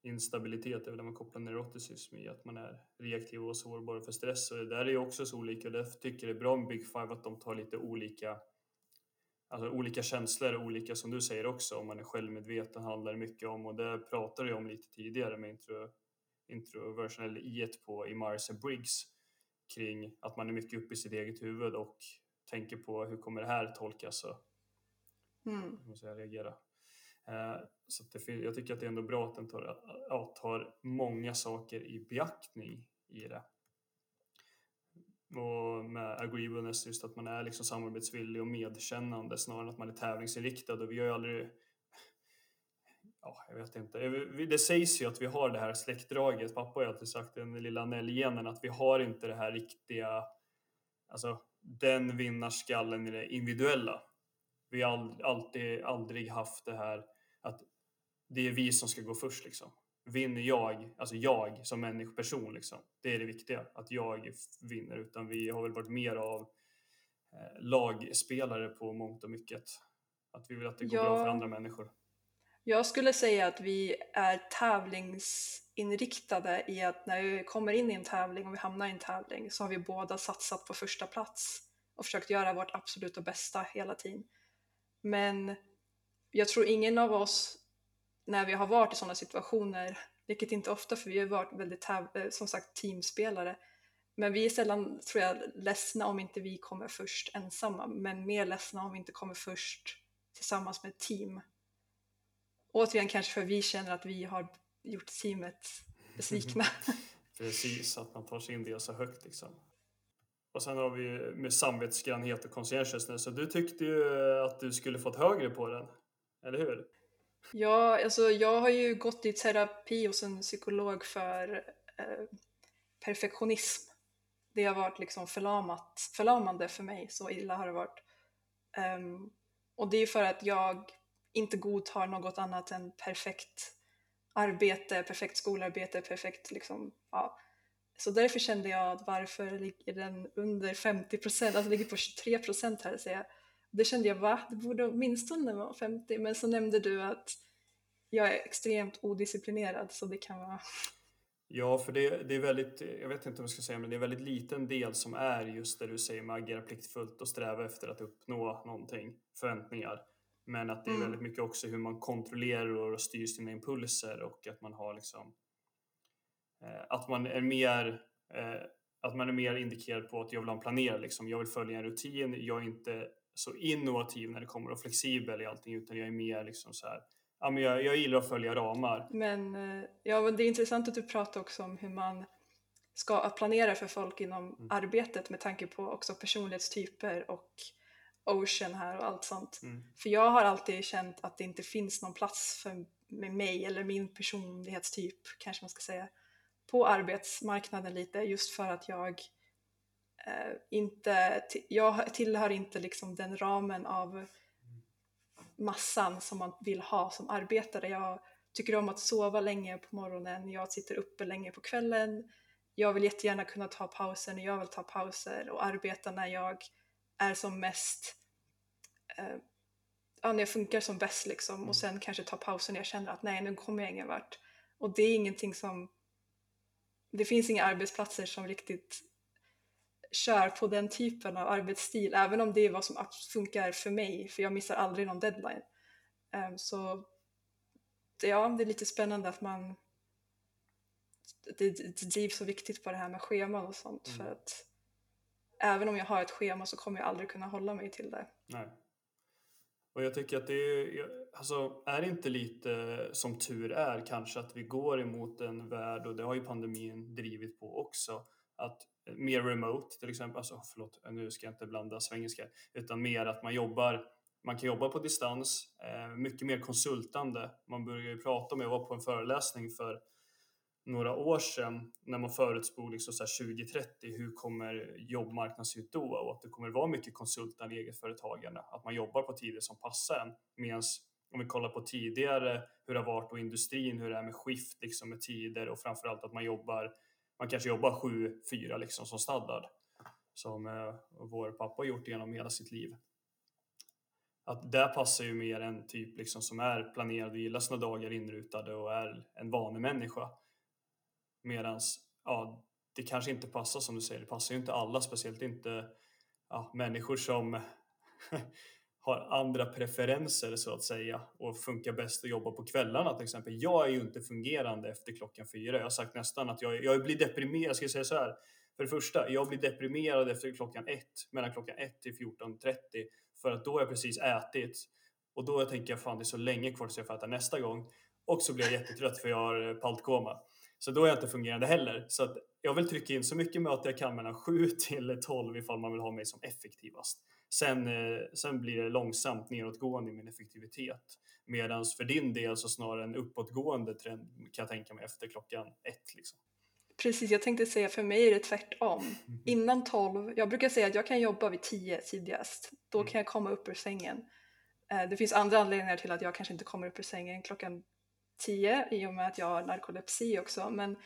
instabilitet, det är väl där man kopplar neuroticism i, att man är reaktiv och sårbar för stress. Och det där är ju också så olika och därför tycker jag det är bra med Big Five att de tar lite olika Alltså olika känslor, olika som du säger också, om man är självmedveten handlar det mycket om och det pratade jag om lite tidigare med intro, introversion eller i på i Mars and Briggs kring att man är mycket uppe i sitt eget huvud och tänker på hur kommer det här tolkas och Mm. måste jag reagera. Eh, så att det, jag tycker att det är ändå bra att den tar, ja, tar många saker i beaktning i det. Och med agreeableness, just att man är liksom samarbetsvillig och medkännande snarare än att man är tävlingsinriktad. Och vi har ju aldrig... [laughs] Ja, jag vet inte. Det sägs ju att vi har det här släktdraget. Pappa har ju alltid sagt den lilla Nell-genen att vi har inte det här riktiga... Alltså, den vinnarskallen i det individuella. Vi har ald- alltid, aldrig haft det här att det är vi som ska gå först liksom. Vinner jag, alltså jag som människoperson liksom. Det är det viktiga, att jag vinner. Utan vi har väl varit mer av eh, lagspelare på mångt och mycket. Att vi vill att det går bra för Ja. andra människor. Jag skulle säga att vi är tävlingsinriktade i att när vi kommer in i en tävling och vi hamnar i en tävling så har vi båda satsat på första plats och försökt göra vårt absoluta bästa hela tiden. Men jag tror ingen av oss, när vi har varit i sådana situationer, vilket inte ofta för vi har varit väldigt eh, som sagt teamspelare, men vi är sällan, tror jag, ledsna om inte vi kommer först ensamma, men mer ledsna om vi inte kommer först tillsammans med ett team. Återigen kanske för vi känner att vi har gjort teamet besvikna. [laughs] Precis, att man tar sin del så högt liksom. Och sen har vi ju med samvetsgrannhet och conscientiousness. Så du tyckte ju att du skulle fått högre på den, eller hur? Ja, alltså jag har ju gått i terapi hos en psykolog för eh, perfektionism. Det har varit liksom förlamat, förlamande för mig, så illa har det varit. Um, och det är för att jag inte godtar något annat än perfekt arbete, perfekt skolarbete, perfekt liksom, ja. Så därför kände jag att varför ligger den under 50 procent, alltså ligger på 23 procent här säger jag. Det kände jag, va? Det borde åtminstone vara 50, men så nämnde du att jag är extremt odisciplinerad så det kan vara... Ja, för det, det är väldigt, jag vet inte om jag ska säga, men det är en väldigt liten del som är just det du säger med agera pliktfullt och sträva efter att uppnå någonting, förväntningar. Men att det är Mm. väldigt mycket också hur man kontrollerar och styr sina impulser och att man har liksom att man är mer eh, att man är mer indikerad på att jag vill ha en planerare liksom. Jag vill följa en rutin. Jag är inte så innovativ när det kommer och flexibel i allting utan jag är mer liksom så här. Ja, men jag, jag gillar att följa ramar. Men eh, ja, men det är intressant att du pratar också om hur man ska planera för folk inom Mm. arbetet med tanke på också personlighetstyper och ocean här och allt sånt. Mm. För jag har alltid känt att det inte finns någon plats för med mig eller min personlighetstyp kanske man ska säga på arbetsmarknaden lite just för att jag eh, inte, jag tillhör inte liksom den ramen av massan som man vill ha som arbetare. Jag tycker om att sova länge på morgonen, jag sitter uppe länge på kvällen, jag vill jättegärna kunna ta pauser när jag vill ta pauser och arbeta när jag är som mest eh, ja, när jag funkar som bäst liksom och sen kanske ta pauser när jag känner att nej nu kommer jag ingen vart. Och det är ingenting som det finns inga arbetsplatser som riktigt kör på den typen av arbetsstil även om det är vad som funkar för mig för jag missar aldrig någon deadline. Ehm, så ja, det är lite spännande att man det, det drivs så viktigt på det här med scheman och sånt Mm. för att även om jag har ett schema så kommer jag aldrig kunna hålla mig till det. Nej. Och jag tycker att det är, alltså, är det inte lite som tur är kanske att vi går emot en värld och det har ju pandemin drivit på också. Att mer remote till exempel, alltså förlåt, nu ska jag inte blanda svengelska, utan mer att man jobbar, man kan jobba på distans, eh, mycket mer konsultande. Man börjar ju prata om, jag var på en föreläsning för några år sedan när man förutspod liksom så här 2030, hur kommer jobbmarknaden se ut då? Och att det kommer vara mycket konsultande egenföretagande, att man jobbar på tider som passar en. Medan om vi kollar på tidigare hur det har varit och industrin, hur det är med skift liksom med tider och framförallt att man jobbar, man kanske jobbar 7-4 liksom som standard. Som eh, vår pappa har gjort genom hela sitt liv. Att där passar ju mer en typ liksom som är planerad och gillar sina dagar inrutade och är en vanemänniska. Medans, ja, det kanske inte passar som du säger, det passar ju inte alla, speciellt inte ja, människor som [laughs] har andra preferenser så att säga och funkar bäst att jobba på kvällarna till exempel. Jag är ju inte fungerande efter klockan fyra. Jag har sagt nästan att jag, jag blir deprimerad, jag ska säga så här. För det första, jag blir deprimerad efter klockan ett, mellan klockan ett till 14.30 för att då har jag precis ätit Och då tänker jag fan det är så länge kvar tills jag får äta nästa gång. Och så blir jag jättetrött för jag har paltkoma. Så då är jag inte fungerande heller. Så att jag vill trycka in så mycket möte jag kan mellan 7 [laughs] till 12 ifall man vill ha mig som effektivast. Sen, eh, sen blir det långsamt nedåtgående i min effektivitet. Medan för din del så snarare en uppåtgående trend kan jag tänka mig efter klockan ett. Liksom. Precis, jag tänkte säga för mig är det tvärtom. Innan 12, jag brukar säga att jag kan jobba vid 10 tidigast. Då Mm. kan jag komma upp ur sängen. Eh, Det finns andra anledningar till att jag kanske inte kommer upp ur sängen klockan 10 i och med att jag har narkolepsi också. Men,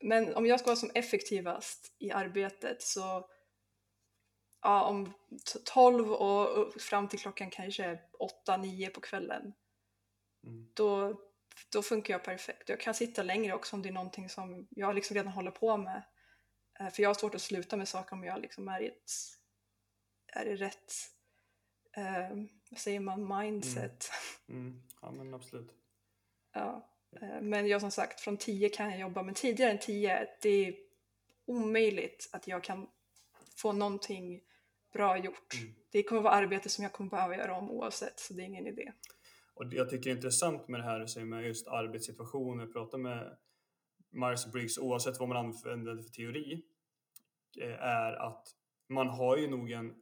men om jag ska vara som effektivast i arbetet så ja, om t- 12 och fram till klockan kanske 8-9 på kvällen Mm. då, då funkar jag perfekt. Jag kan sitta längre också om det är någonting som jag liksom redan håller på med. Eh, För jag har svårt att sluta med saker om jag liksom är i ett, är i rätt, eh, vad säger man, mindset. Mm. Ja men absolut. Ja. Eh, Men jag som sagt, från 10 kan jag jobba, men tidigare än 10, det är omöjligt att jag kan få någonting bra gjort. Mm. Det kommer vara arbete som jag kommer behöva göra om oavsett, så det är ingen idé. Och det jag tycker är intressant med det här så är med just arbetssituationer, jag pratar med Myers-Briggs oavsett vad man använder för teori, eh, är att man har ju nog en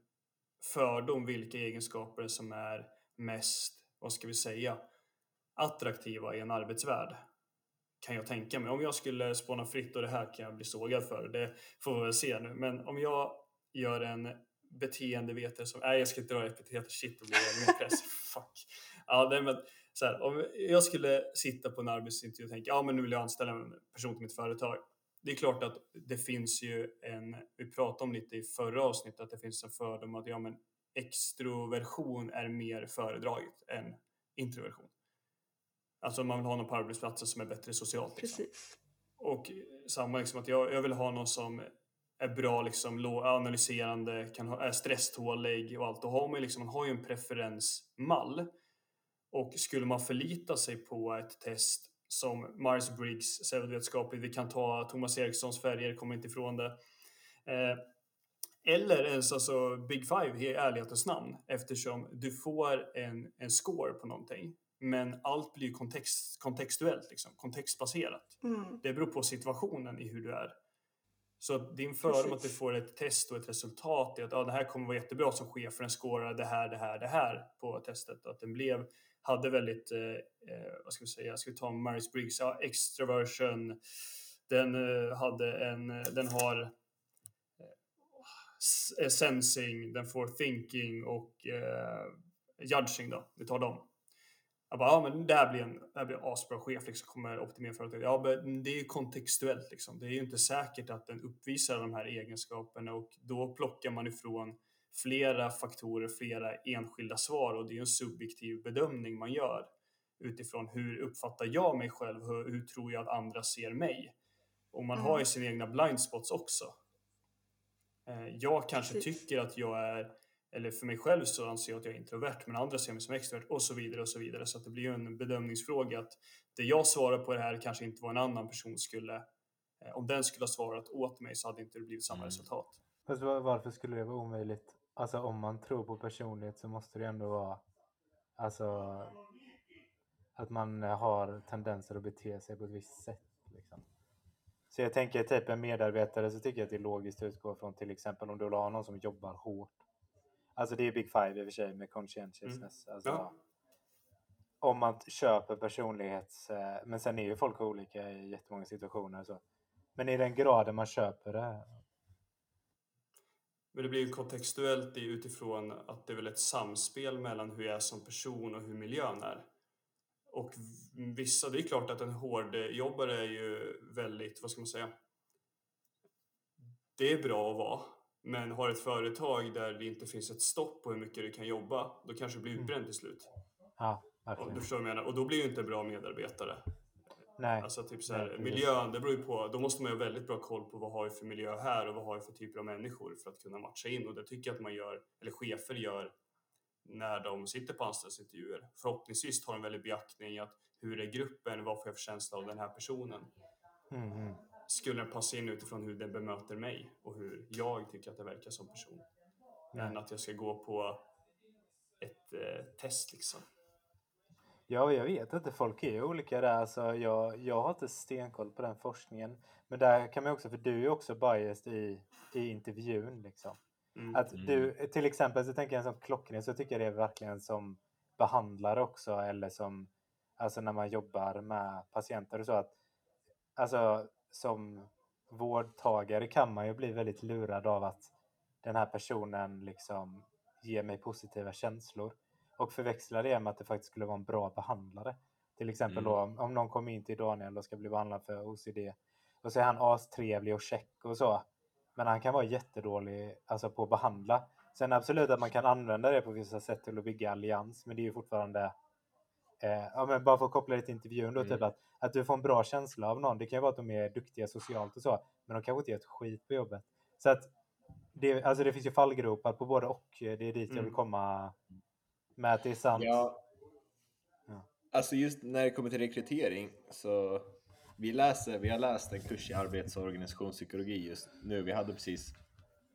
fördom vilka egenskaper som är mest, vad ska vi säga, attraktiva i en arbetsvärld. Kan jag tänka mig. Om jag skulle spåna fritt och det här kan jag bli sågad för, det får vi väl se nu. Men om jag gör en beteendevetare som, nej jag ska inte dra epitet, shit då blir det mer press, [laughs] fuck. Ja, nej, men, så här, om jag skulle sitta på en arbetsintervju och tänka, ja men nu vill jag anställa en person till mitt företag. Det är klart att det finns ju en, vi pratade om lite i förra avsnittet, att det finns en fördom att ja men extroversion är mer föredraget än introversion. Alltså man vill ha någon på arbetsplatsen som är bättre socialt. Liksom. Precis. Och samma liksom att jag, jag vill ha någon som är bra liksom, analyserande, kan ha, är stresstålig och allt. Då har man, liksom, man har ju en preferensmall. Och skulle man förlita sig på ett test som Myers-Briggs, pseudovetenskapligt, vi kan ta Thomas Erikssons färger, kommer inte ifrån det. Eh, eller ens alltså Big Five i ärlighetens namn eftersom du får en, en score på någonting. Men allt blir kontext, kontextuellt, liksom, kontextbaserat. Mm. Det beror på situationen i hur du är. Så din fördom att du får ett test och ett resultat är att ja, det här kommer vara jättebra som chef för den skårar det här, det här, det här på testet. Att den blev, hade väldigt, eh, eh, vad ska vi säga, ska vi ta Myers-Briggs, ja, extraversion. Den eh, hade en, den har eh, eh, sensing, den får thinking och eh, judging då. Vi tar dem. Jag bara, ja men det här blir en, det här blir asbra chef, liksom, kommer optimera företaget. Ja, men det är ju kontextuellt liksom. Det är ju inte säkert att den uppvisar de här egenskaperna och då plockar man ifrån flera faktorer, flera enskilda svar och det är en subjektiv bedömning man gör utifrån hur uppfattar jag mig själv, hur, hur tror jag att andra ser mig? Och man har ju sina egna blind spots också. Eh, Jag kanske Precis. tycker att jag är, eller för mig själv så anser jag att jag är introvert, men andra ser mig som extrovert och så vidare och så vidare. Så det blir ju en bedömningsfråga att det jag svarar på det här kanske inte var en annan person skulle, eh, om den skulle ha svarat åt mig så hade inte det blivit samma Mm. resultat. Fast var- varför skulle det vara omöjligt? Alltså om man tror på personlighet så måste det ändå vara alltså att man har tendenser att bete sig på ett visst sätt. Liksom. Så jag tänker typ en medarbetare så tycker jag att det är logiskt att utgå från till exempel om du vill ha någon som jobbar hårt. Alltså det är Big Five i och för sig med conscientiousness. Alltså, Ja. Om man köper personlighets... eh, Men sen är ju folk olika i jättemånga situationer. Så. Men i den graden man köper det. Men det blir ju kontextuellt utifrån att det är väl ett samspel mellan hur jag är som person och hur miljön är. Och vissa, det är klart att en hårdjobbare är ju väldigt, vad ska man säga, det är bra att vara. Men har ett företag där det inte finns ett stopp på hur mycket du kan jobba, då kanske du blir utbränd till slut. Ja, Och, verkligen. du förstår vad jag menar. Och då blir ju inte en bra medarbetare. Nej. Alltså typ så här, miljön, det beror ju på, då måste man ha väldigt bra koll på vad har vi för miljö här och vad har vi för typer av människor för att kunna matcha in och det tycker jag att man gör, eller chefer gör när de sitter på anställningsintervjuer. Förhoppningsvis tar de väl i beaktning att hur är gruppen, vad får jag för känsla av den här personen? Mm, mm. Skulle den passa in utifrån hur den bemöter mig och hur jag tycker att det verkar som person? Nej. Än att jag ska gå på ett eh, test liksom. Ja, jag vet inte. Folk är ju olika där. Alltså, jag, jag har inte stenkoll på den forskningen. Men där kan man också, för du är ju också biased i, i intervjun. Liksom. Mm. Att du, till exempel så tänker jag som klockren så tycker jag det är verkligen som behandlare också eller som alltså när man jobbar med patienter och så att alltså som vårdtagare kan man ju bli väldigt lurad av att den här personen liksom ger mig positiva känslor och förväxla det med att det faktiskt skulle vara en bra behandlare. Till exempel då om någon kommer in till Daniel och ska bli behandlad för OCD och så är han astrevlig och check och så. Men han kan vara jättedålig alltså på att behandla. Sen absolut att man kan använda det på vissa sätt till att bygga allians, men det är ju fortfarande eh, ja, men bara för att koppla det till intervjun då, typ Mm. att, att du får en bra känsla av någon. Det kan ju vara att de är duktiga socialt och så, men de kanske inte gör ett skit på jobbet. Så att det, alltså det finns ju fallgropar på både och. Det är dit jag vill Mm. komma med att det är sant. Ja. Ja. Alltså just när det kommer till rekrytering så vi läser, vi har läst en kurs i arbets och organisationspsykologi just nu. Vi hade precis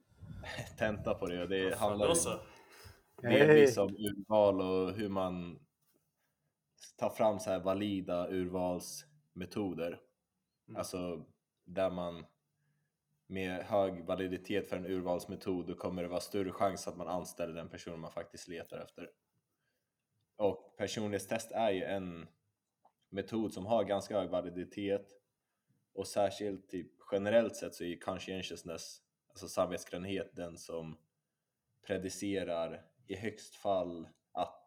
[laughs] tenta på det och det handlar delvis om urval och hur man tar fram så här valida urvalsmetoder. Mm. Alltså där man med hög validitet för en urvalsmetod då kommer det vara större chans att man anställer den personen man faktiskt letar efter. Och personlighetstest är ju en metod som har ganska hög validitet och särskilt typ generellt sett så är conscientiousness, alltså samvetsgrannhet, den som predicerar i högst fall att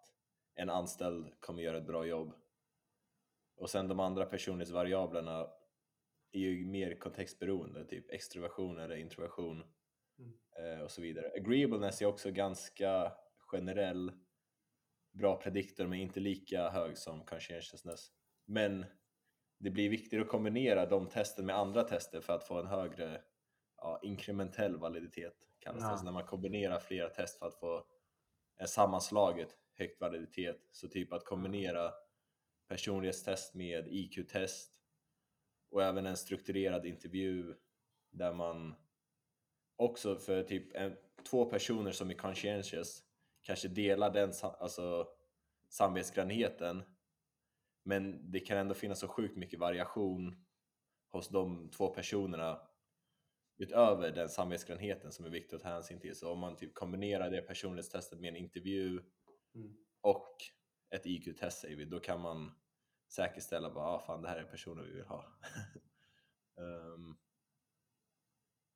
en anställd kommer göra ett bra jobb. Och sen de andra personlighetsvariablerna är ju mer kontextberoende, typ extroversion eller introversion eh, och så vidare. Agreeableness är också ganska generell, bra prediktor men inte lika hög som conscientiousness. Men det blir viktigt att kombinera de testen med andra tester för att få en högre ja, inkrementell validitet kallas det. Ja. Så när man kombinerar flera test för att få en sammanslaget högt validitet. Så typ att kombinera personlighetstest med IQ-test och även en strukturerad intervju där man också för typ en, två personer som är conscientious kanske delar den alltså, samvetsgrannheten men det kan ändå finnas så sjukt mycket variation hos de två personerna utöver den samvetsgrannheten som är viktig att ta hänsyn till. Så om man typ kombinerar det personlighetstestet med en intervju Mm. och ett IQ-test säger vi, då kan man säkerställa bara, ah, fan det här är personer vi vill ha. [laughs] Ehm,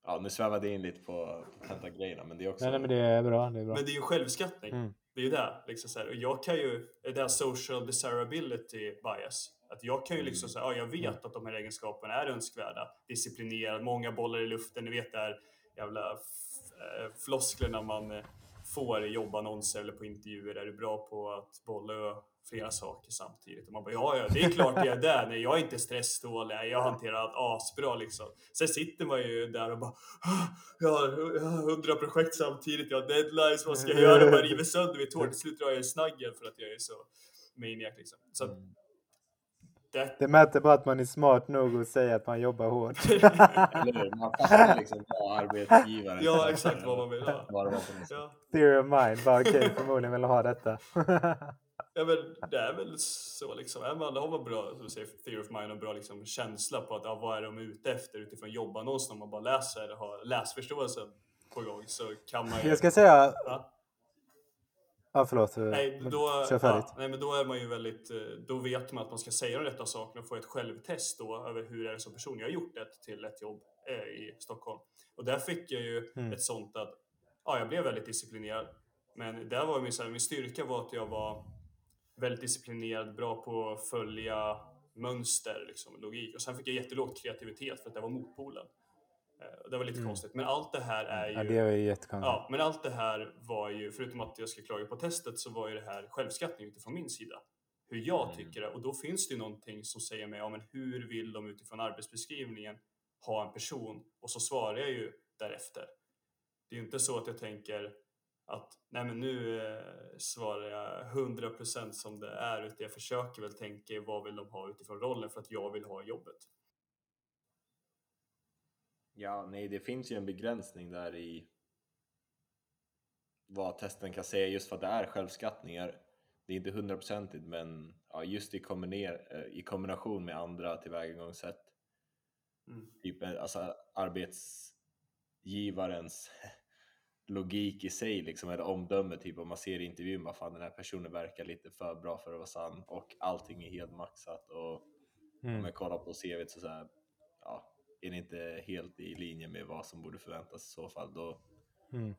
ja, nu svävade jag in lite på, på tentagrejerna, men det är också... Nej, nej, men det är bra. Det är bra. Men det är ju självskattning. Mm. Det är ju det. Liksom så här. Och jag kan ju, det här social desirability bias. Att jag kan ju liksom säga, ja, jag vet att de här egenskaperna är önskvärda. Disciplinerad, många bollar i luften. Ni vet det här jävla f- eh, flosklerna man eh, får jobbannonser eller på intervjuer. Är du bra på att bolla flera saker samtidigt? Och man bara, ja, ja, det är klart jag är [laughs] det. Nej, jag är inte stressdålig. Nej, Jag hanterar allt asbra liksom. Sen sitter man ju där och bara, "Ah, jag har jag hundra projekt samtidigt. Jag har deadlines. Vad ska jag göra? Bara river sönder mitt hår. Till slut drar jag i snaggen för att jag är så maniac liksom. Så att Mm. Det, Det mäter bara att man är smart nog att säga att man jobbar hårt. [laughs] Eller hur? Man fattar liksom vad arbetsgivaren ja, exakt vad man vill ha. Vad det var för något. Ja. Theory of mind. Bara okej, förmodligen vill ha detta. [laughs] Ja men det är väl så liksom. Är man, har man bra, som säger, theory of mind och bra liksom, känsla på att ja, vad är de ute efter utifrån jobbannonsen om man bara läser eller har läsförståelsen på gång så kan man ju... Jag ska säga... Ja. Ja, förlåt. Nej, då, Kör färdigt. ja, nej, men då är man ju väldigt, eh, då vet man att man ska säga de rätta sakerna och få ett självtest då över hur är det som person. Jag har gjort ett till ett jobb eh, i Stockholm och där fick jag ju Mm. ett sånt att ja, jag blev väldigt disciplinerad. Men där var min, så här, min styrka var att jag var väldigt disciplinerad, bra på att följa mönster, liksom, logik. Och sen fick jag jättelåg kreativitet för att det var motpolen. Eh, Det var lite Mm. konstigt. Men allt det här är ju... Ja, det är ju. Ja, men allt det här var ju, förutom att jag ska klaga på testet, så var ju det här självskattning utifrån min sida. Hur jag Mm. tycker det. Och då finns det ju någonting som säger mig, ja men hur vill de utifrån arbetsbeskrivningen ha en person? Och så svarar jag ju därefter. Det är ju inte så att jag tänker att nej men nu eh, svarar jag 100% som det är, utan jag försöker väl tänka vad vill de ha utifrån rollen för att jag vill ha jobbet. Ja, nej, det finns ju en begränsning där i vad testen kan säga just för att det är självskattningar. Det är inte hundraprocentigt men ja, just i, kombiner, eh, i kombination med andra tillvägagångssätt. Mm. Typ eh, alltså arbetsgivarens [laughs] logik i sig liksom, eller omdöme, typ om man ser i intervjun bara fan den här personen verkar lite för bra för att vara sann och allting är helt maxat och Mm. om jag kollar på CVt så, så här, ja, är det inte helt i linje med vad som borde förväntas i så fall då, Mm.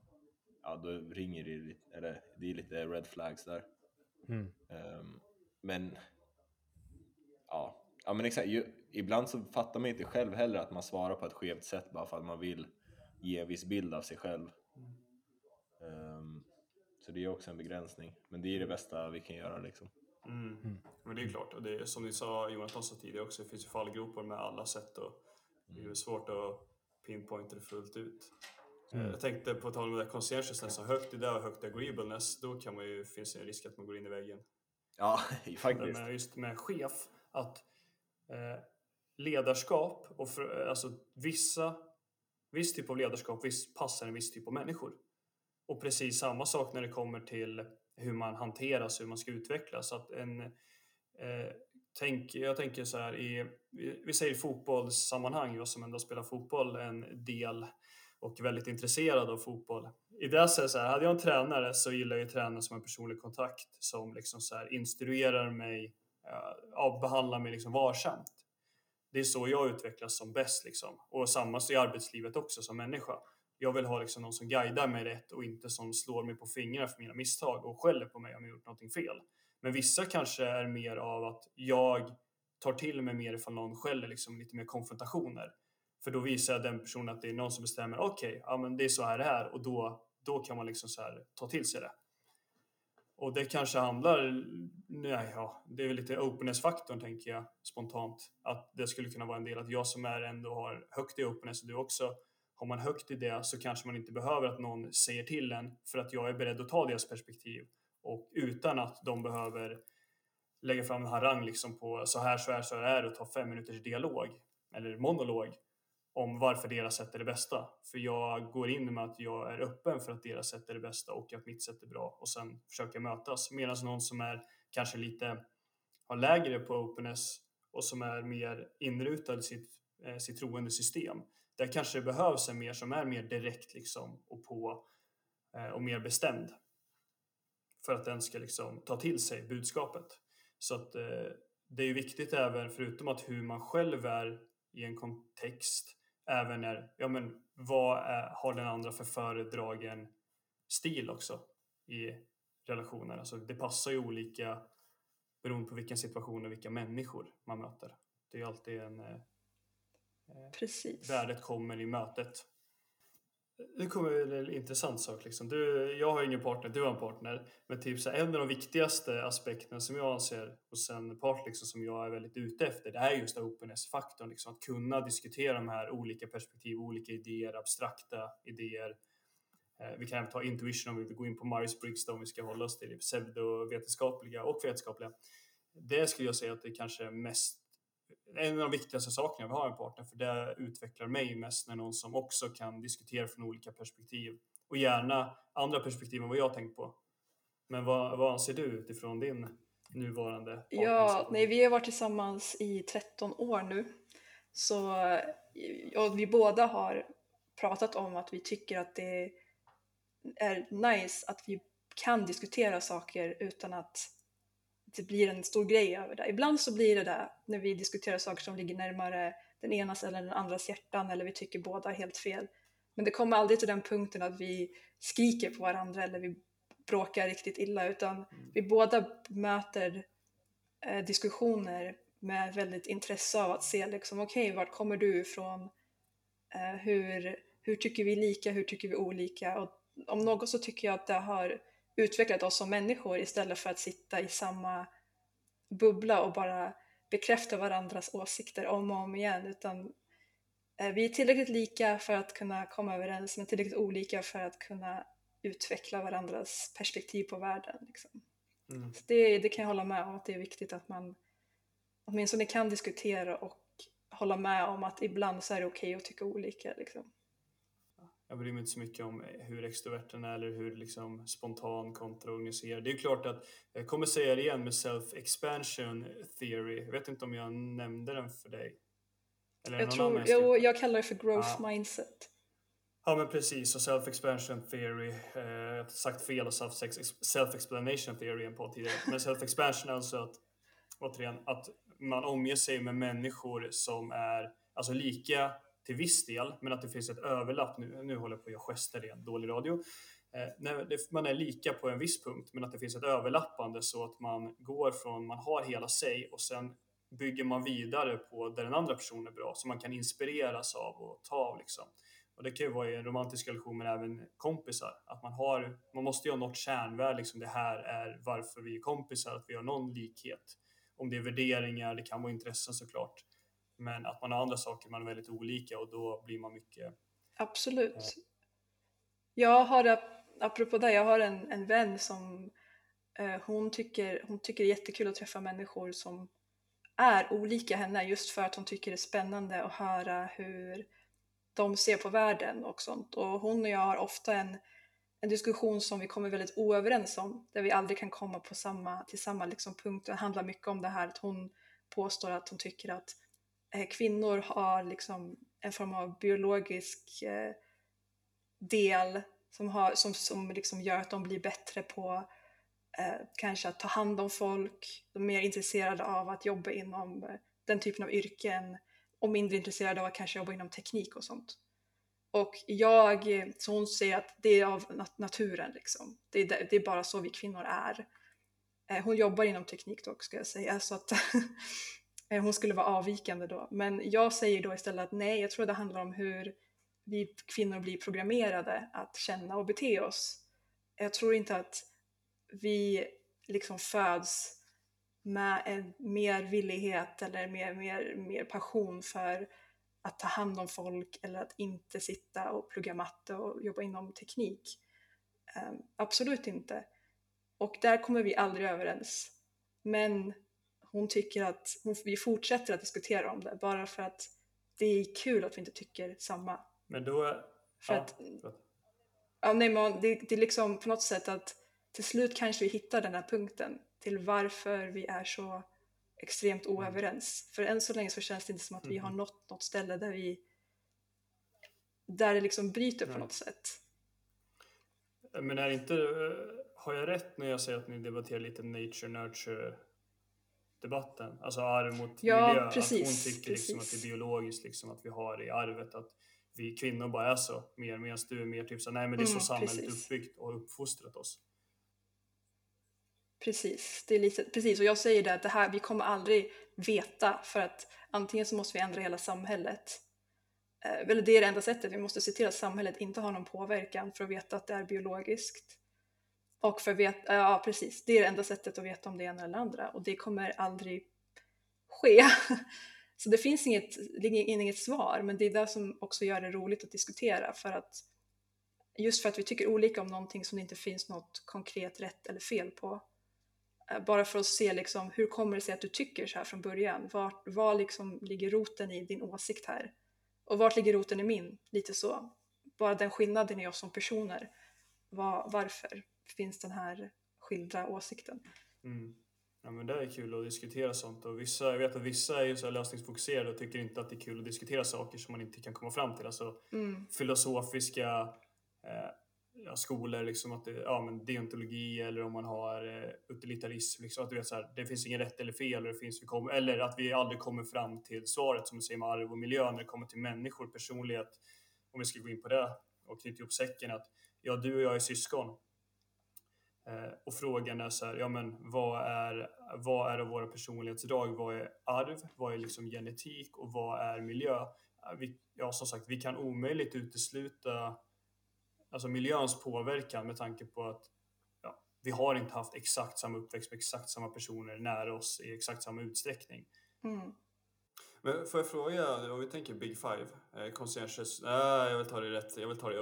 ja, då ringer det lite, eller det är lite red flags där. Mm. Ehm, men ja, ja men exakt, ju, ibland så fattar man inte själv heller att man svarar på ett skevt sätt bara för att man vill ge en viss bild av sig själv. Ehm, så det är också en begränsning, men det är det bästa vi kan göra liksom. Mm. Men det är klart, och det är, som ni sa, Jonathan sa tidigare också, det finns ju fallgropar med alla sätt och det är ju svårt att pinpointa det fullt ut. Eh, Jag tänkte på tal om det där conscientiousness, så högt det där och högt agreeableness, då kan man ju, finns det en risk att man går in i väggen. Ja, [laughs] Men faktiskt. med, just med chef, att eh, ledarskap och för, alltså vissa, viss typ av ledarskap viss, passar en viss typ av människor. Och precis samma sak när det kommer till hur man hanteras, hur man ska utvecklas. Att en, eh, tänk, jag tänker så här, i, vi, säger fotbollssammanhang, jag som ändå spelar fotboll en del och väldigt intresserad av fotboll. I det så så här, hade jag en tränare så gillar jag ju tränaren som en personlig kontakt som liksom så här instruerar mig, eh, ja, behandlar mig liksom varsamt. Det är så jag utvecklas som bäst liksom. Och samma så i arbetslivet också som människa. Jag vill ha liksom någon som guidar mig rätt och inte som slår mig på fingrarna för mina misstag och skäller på mig om jag gjort någonting fel. Men vissa kanske är mer av att jag tar till mig mer ifall någon skäller, liksom lite mer konfrontationer. För då visar jag den personen att det är någon som bestämmer, okej, okay, ja men det är så här det är och då, då kan man liksom så här ta till sig det. Och det kanske handlar, nej, ja, det är väl lite openness-faktorn tänker jag spontant. Att det skulle kunna vara en del att jag som är ändå har högt i openness och du också, har man högt i det så kanske man inte behöver att någon säger till en för att jag är beredd att ta deras perspektiv och utan att de behöver lägga fram en harang liksom på så här, så här, så här är det och ta fem minuters dialog eller monolog om varför deras sätt är det bästa. För jag går in med att jag är öppen för att deras sätt är det bästa och att mitt sätt är bra och sen försöker jag mötas. Medan någon som är kanske lite har lägre på openness och som är mer inrutad i sitt, eh, sitt troende system. Där kanske det behövs en mer som är mer direkt liksom och på eh, och mer bestämd. För att den ska liksom ta till sig budskapet. Så att eh, det är ju viktigt även förutom att hur man själv är i en kontext även när, ja men vad är, har den andra för föredragen stil också i relationer? Alltså det passar ju olika beroende på vilken situation och vilka människor man möter. Det är alltid en... Eh, Precis. Värdet kommer i mötet. Nu kommer en intressant sak. Liksom. Du, jag har ingen partner, du har en partner. Men typ så här, en av de viktigaste aspekterna som jag anser hos en part liksom, som jag är väldigt ute efter, det är just openness-faktorn. Liksom, att kunna diskutera de här olika perspektiv, olika idéer, abstrakta idéer. Eh, vi kan även ta intuition om vi vill gå in på Myers-Briggs om vi ska hålla oss till det pseudovetenskapliga och vetenskapliga. Det skulle jag säga att det kanske är mest en av de viktigaste sakerna vi har en partner för det utvecklar mig mest när någon som också kan diskutera från olika perspektiv och gärna andra perspektiv än vad jag tänkt på. Men vad, vad anser du utifrån din nuvarande Ja, nej, vi har varit tillsammans i 13 år nu. Så och vi båda har pratat om att vi tycker att det är nice att vi kan diskutera saker utan att det blir en stor grej över det. Ibland så blir det det när vi diskuterar saker som ligger närmare den enas eller den andras hjärtan eller vi tycker båda helt fel. Men det kommer aldrig till den punkten att vi skriker på varandra eller vi bråkar riktigt illa utan vi båda möter eh, diskussioner med väldigt intresse av att se liksom okej, okay, vart kommer du ifrån? Eh, hur, hur tycker vi lika? Hur tycker vi olika? Och om något så tycker jag att det har utvecklat oss som människor istället för att sitta i samma bubbla och bara bekräfta varandras åsikter om och om igen utan eh, vi är tillräckligt lika för att kunna komma överens men tillräckligt olika för att kunna utveckla varandras perspektiv på världen. Liksom. Mm. Det, det, kan jag hålla med om att det är viktigt att man åtminstone kan diskutera och hålla med om att ibland så är det okej okay att tycka olika. Liksom. Jag bryr mig inte så mycket om hur extroverten är eller hur liksom spontan kontra organiserad. Det är klart att jag kommer säga det igen med self-expansion theory. Jag vet inte om jag nämnde den för dig. Eller jag, tror, jo, jag kallar det för growth ja. mindset. Ja men precis, och self-expansion theory, eh, jag har sagt fel och self-explanation theory en på tidigare. Men self-expansion är alltså att, återigen, att man omger sig med människor som är alltså lika till viss del, men att det finns ett överlapp. Nu, nu håller jag på att göra gester igen, dålig radio. Eh, när det, man är lika på en viss punkt, men att det finns ett överlappande så att man går från, man har hela sig och sen bygger man vidare på där den andra personen är bra, som man kan inspireras av och ta av. Liksom. Och det kan ju vara i en romantisk relation, men även kompisar. Att man, har, man måste ju ha något kärnvärde, liksom det här är varför vi är kompisar, att vi har någon likhet. Om det är värderingar, det kan vara intressen såklart. Men att man har andra saker, man är väldigt olika och då blir man mycket... Absolut. Eh. Jag har, apropå det, jag har en, en vän som eh, hon, tycker, hon tycker det är jättekul att träffa människor som är olika henne just för att hon tycker det är spännande att höra hur de ser på världen och sånt. Och hon och jag har ofta en, en diskussion som vi kommer väldigt oöverens om, där vi aldrig kan komma på samma, till samma liksom punkt. Det handlar mycket om det här att hon påstår att hon tycker att Eh, kvinnor har liksom en form av biologisk eh, del som, har, som, som liksom gör att de blir bättre på eh, kanske att ta hand om folk, de är mer intresserade av att jobba inom eh, den typen av yrken och mindre intresserade av att kanske jobba inom teknik och sånt. Och jag, så hon säger att det är av naturen liksom. Det är, det är bara så vi kvinnor är. Eh, hon jobbar inom teknik dock ska jag säga, så att [laughs] Eh, hon skulle vara avvikande då. Men jag säger då istället att nej, jag tror det handlar om hur vi kvinnor blir programmerade att känna och bete oss. Jag tror inte att vi liksom föds med en mer villighet eller mer, mer, mer passion för att ta hand om folk eller att inte sitta och plugga matte och jobba inom teknik. Um, absolut inte. Och där kommer vi aldrig överens. Men hon tycker att hon, vi fortsätter att diskutera om det bara för att det är kul att vi inte tycker samma. Men då... För ja, att, ja, nej, men det, det är liksom på något sätt att till slut kanske vi hittar den här punkten till varför vi är så extremt mm. oöverens. För än så länge så känns det inte som att vi har mm. nått något ställe där vi där det liksom bryter på något sätt. Men är inte, har jag rätt när jag säger att ni debatterar lite nature nurture debatten? Alltså arv mot ja, miljö. Precis, att hon tycker liksom att det är biologiskt, liksom, att vi har det i arvet. Att vi kvinnor bara är så mer, medan du är mer typ så nej men det är så mm, samhället precis. uppbyggt och uppfostrat oss. Precis, det är lite, precis. och jag säger det att det här, vi kommer aldrig veta för att antingen så måste vi ändra hela samhället eh, eller det är det enda sättet, vi måste se till att samhället inte har någon påverkan för att veta att det är biologiskt. Och för vet, ja precis, det är det enda sättet att veta om det ena eller andra och det kommer aldrig ske. [laughs] Så det finns inget, inget svar, men det är det som också gör det roligt att diskutera för att just för att vi tycker olika om någonting som det inte finns något konkret rätt eller fel på eh, bara för att se liksom, hur kommer det sig att du tycker så här från början? Var, var liksom ligger roten i din åsikt här? Och vart ligger roten i min? Lite så. Bara den skillnaden i oss som personer. Var, varför finns den här skilda åsikten? Mm. Ja, men det är kul att diskutera sånt och vissa, jag vet att vissa är så lösningsfokuserade och tycker inte att det är kul att diskutera saker som man inte kan komma fram till. Alltså mm. filosofiska eh, ja, skolor, liksom att det, ja, men deontologi eller om man har eh, utilitarism. Liksom, att du vet, så här, det finns inget rätt eller fel. Eller, det finns, eller att vi aldrig kommer fram till svaret som du säger med arv och miljö när det kommer till människor, personlighet. Om vi ska gå in på det och knyta ihop säcken. Att, ja, du och jag är syskon. Eh, och frågan är så här, ja men vad är, vad är av våra personlighetsdrag? Vad är arv? Vad är liksom genetik? Och vad är miljö? Vi, ja, som sagt, vi kan omöjligt utesluta alltså miljöns påverkan med tanke på att ja, vi har inte haft exakt samma uppväxt med exakt samma personer nära oss i exakt samma utsträckning. Mm. Men får jag fråga, om vi tänker Big Five, eh, conscientious, ah, jag vill ta det rätt, jag vill ta det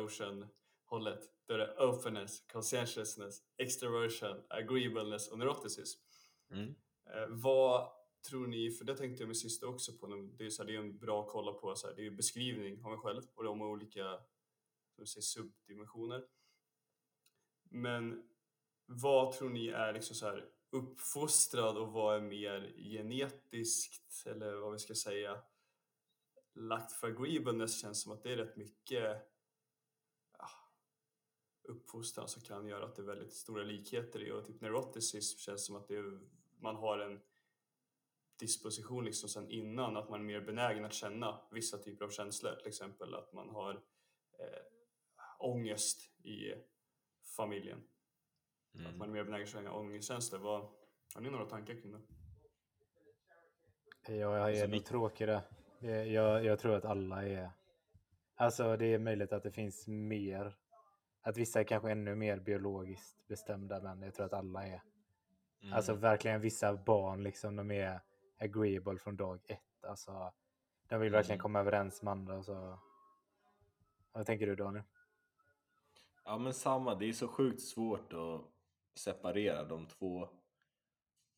ocean-hållet. Då är det openness, conscientiousness, extroversion, agreeableness och neuroticism. Mm. Eh, vad tror ni, för det tänkte jag med sista också på, det är, så här, det är en bra att kolla på, så här, det är beskrivning av mig själv och de olika säger, subdimensioner. Men vad tror ni är liksom så här uppfostrad och vad är mer genetiskt eller vad vi ska säga lagt för agreeableness känns som att det är rätt mycket uppfostran som kan göra att det är väldigt stora likheter i och typ neuroticism känns som att det är, man har en disposition liksom sen innan att man är mer benägen att känna vissa typer av känslor till exempel att man har eh, ångest i familjen Mm. att man är mer benägen att känna ångestkänslor Vad, har ni några tankar kring det? Ja, jag Alltså, är nog vi- tråkig där. Jag, jag tror att alla är... Alltså det är möjligt att det finns mer. Att vissa är kanske ännu mer biologiskt bestämda, men jag tror att alla är. Mm. Alltså verkligen vissa barn liksom, de är agreeable från dag ett. Alltså, de vill verkligen Mm. komma överens med andra. Så... Vad tänker du Daniel? Ja men samma, det är så sjukt svårt att separera de två.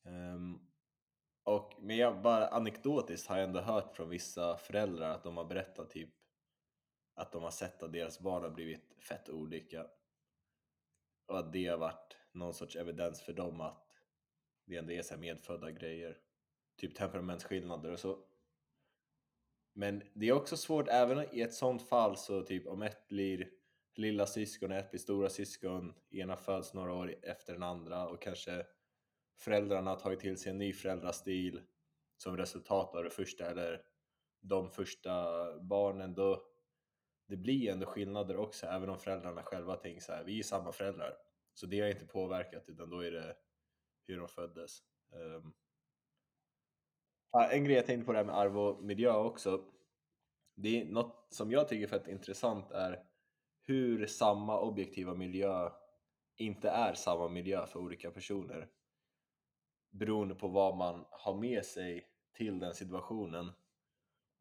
Ehm, och, men jag bara anekdotiskt har jag ändå hört från vissa föräldrar att de har berättat typ att de har sett att deras barn har blivit fett olika. Och att det har varit någon sorts evidens för dem att det ändå är så här medfödda grejer. Typ temperamentsskillnader och så. Men det är också svårt, även i ett sånt fall så typ om ett blir lilla syskon och ett blir stora syskon, ena föds några år efter den andra och kanske föräldrarna har tagit till sig en ny föräldrastil som resultat av det första eller de första barnen då det blir ändå skillnader också även om föräldrarna själva tänker så här, vi är samma föräldrar så det har inte påverkat utan då är det hur de föddes. Um. En grej jag tänkte på det här med arv och miljö också. Det är något som jag tycker är fett intressant är hur samma objektiva miljö inte är samma miljö för olika personer. Beroende på vad man har med sig till den situationen.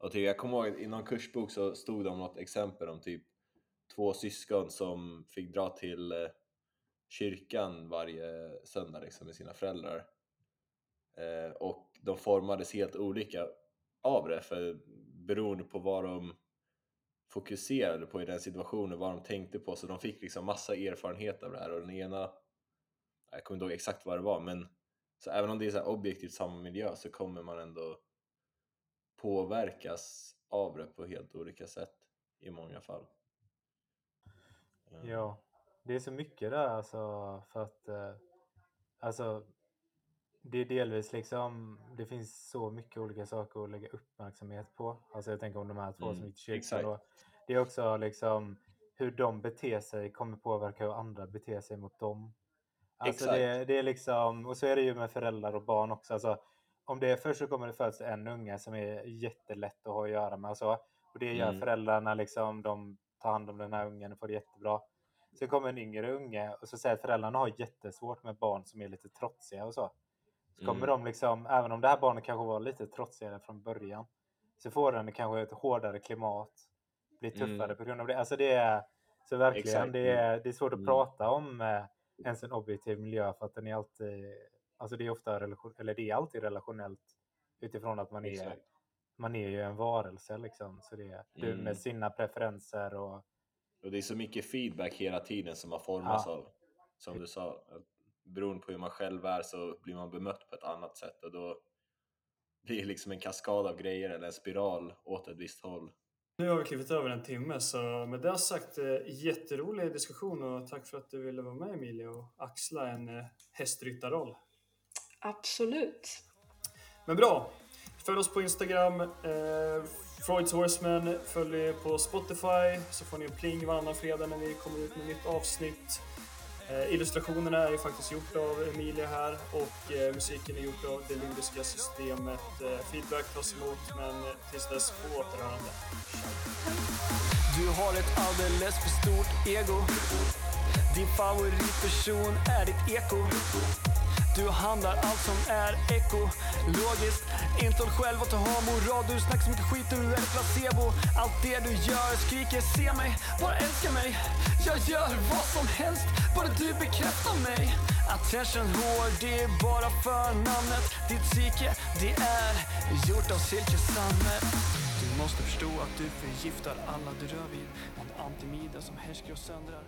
Och typ, jag kommer ihåg i någon kursbok så stod det om något exempel om typ två syskon som fick dra till eh, kyrkan varje söndag liksom, med sina föräldrar. Eh, och de formades helt olika av det för beroende på vad de fokuserade på i den situationen, vad de tänkte på så de fick liksom massa erfarenhet av det här och den ena jag kommer inte ihåg exakt vad det var men så även om det är så här objektivt samma miljö så kommer man ändå påverkas av det på helt olika sätt i många fall. Ja, det är så mycket där alltså för att eh, alltså det är delvis liksom det finns så mycket olika saker att lägga uppmärksamhet på. Alltså jag tänker om de här två som Mm, gick till kyrkan då. Det är också liksom hur de beter sig kommer påverka hur andra beter sig mot dem. Alltså Exakt. det, det är liksom, och så är det ju med föräldrar och barn också. Alltså, om det är först så kommer det födas en unge som är jättelätt att ha att göra med och så. Och det gör Mm. föräldrarna liksom, de tar hand om den här ungen och får det jättebra. Så kommer en yngre unge och så säger att föräldrarna har jättesvårt med barn som är lite trotsiga och så. Så kommer Mm. de liksom, även om det här barnet kanske var lite trotsigare från början, så får den kanske ett hårdare klimat, blir tuffare Mm. på grund av det. Alltså det är, så verkligen, Exakt. det är, det är svårt att Mm. prata om eh, ens en objektiv miljö för att den är alltid, alltså det är ofta relation, eller det är alltid relationellt utifrån att man är, man är ju en varelse liksom. Så det är du Mm. med sina preferenser och Och det är så mycket feedback hela tiden som man formas Ja. av. Som du sa, beroende på hur man själv är så blir man bemött på ett annat sätt och då blir det liksom en kaskad av grejer eller en spiral åt ett visst håll. Nu har vi klivit över en timme så med det sagt eh, jätterolig diskussion och tack för att du ville vara med Emilia och axla en eh, hästryttarroll. Absolut. Men bra! Följ oss på Instagram, eh, Freuds Horseman, följ på Spotify så får ni en pling varannan fredag när vi kommer ut med nytt avsnitt. Eh, illustrationerna är ju faktiskt gjort av Emilia här och eh, musiken är gjort av det limbiska systemet. Eh, feedback tas emot men tills dess på återhörande. Du har ett alldeles för stort ego Din favoritperson är ditt eko du handlar allt som är ekologiskt. Intol själv att du har moral. Du snackar så mycket skit, du är placebo. Allt det du gör skriker se mig, bara älska mig. Jag gör vad som helst, bara du bekräftar mig. Attention hår, det är bara för namnet. Ditt psyke, det är gjort av silkessammet. Du måste förstå att du förgiftar alla du rör vid. En antimida som härskar och söndrar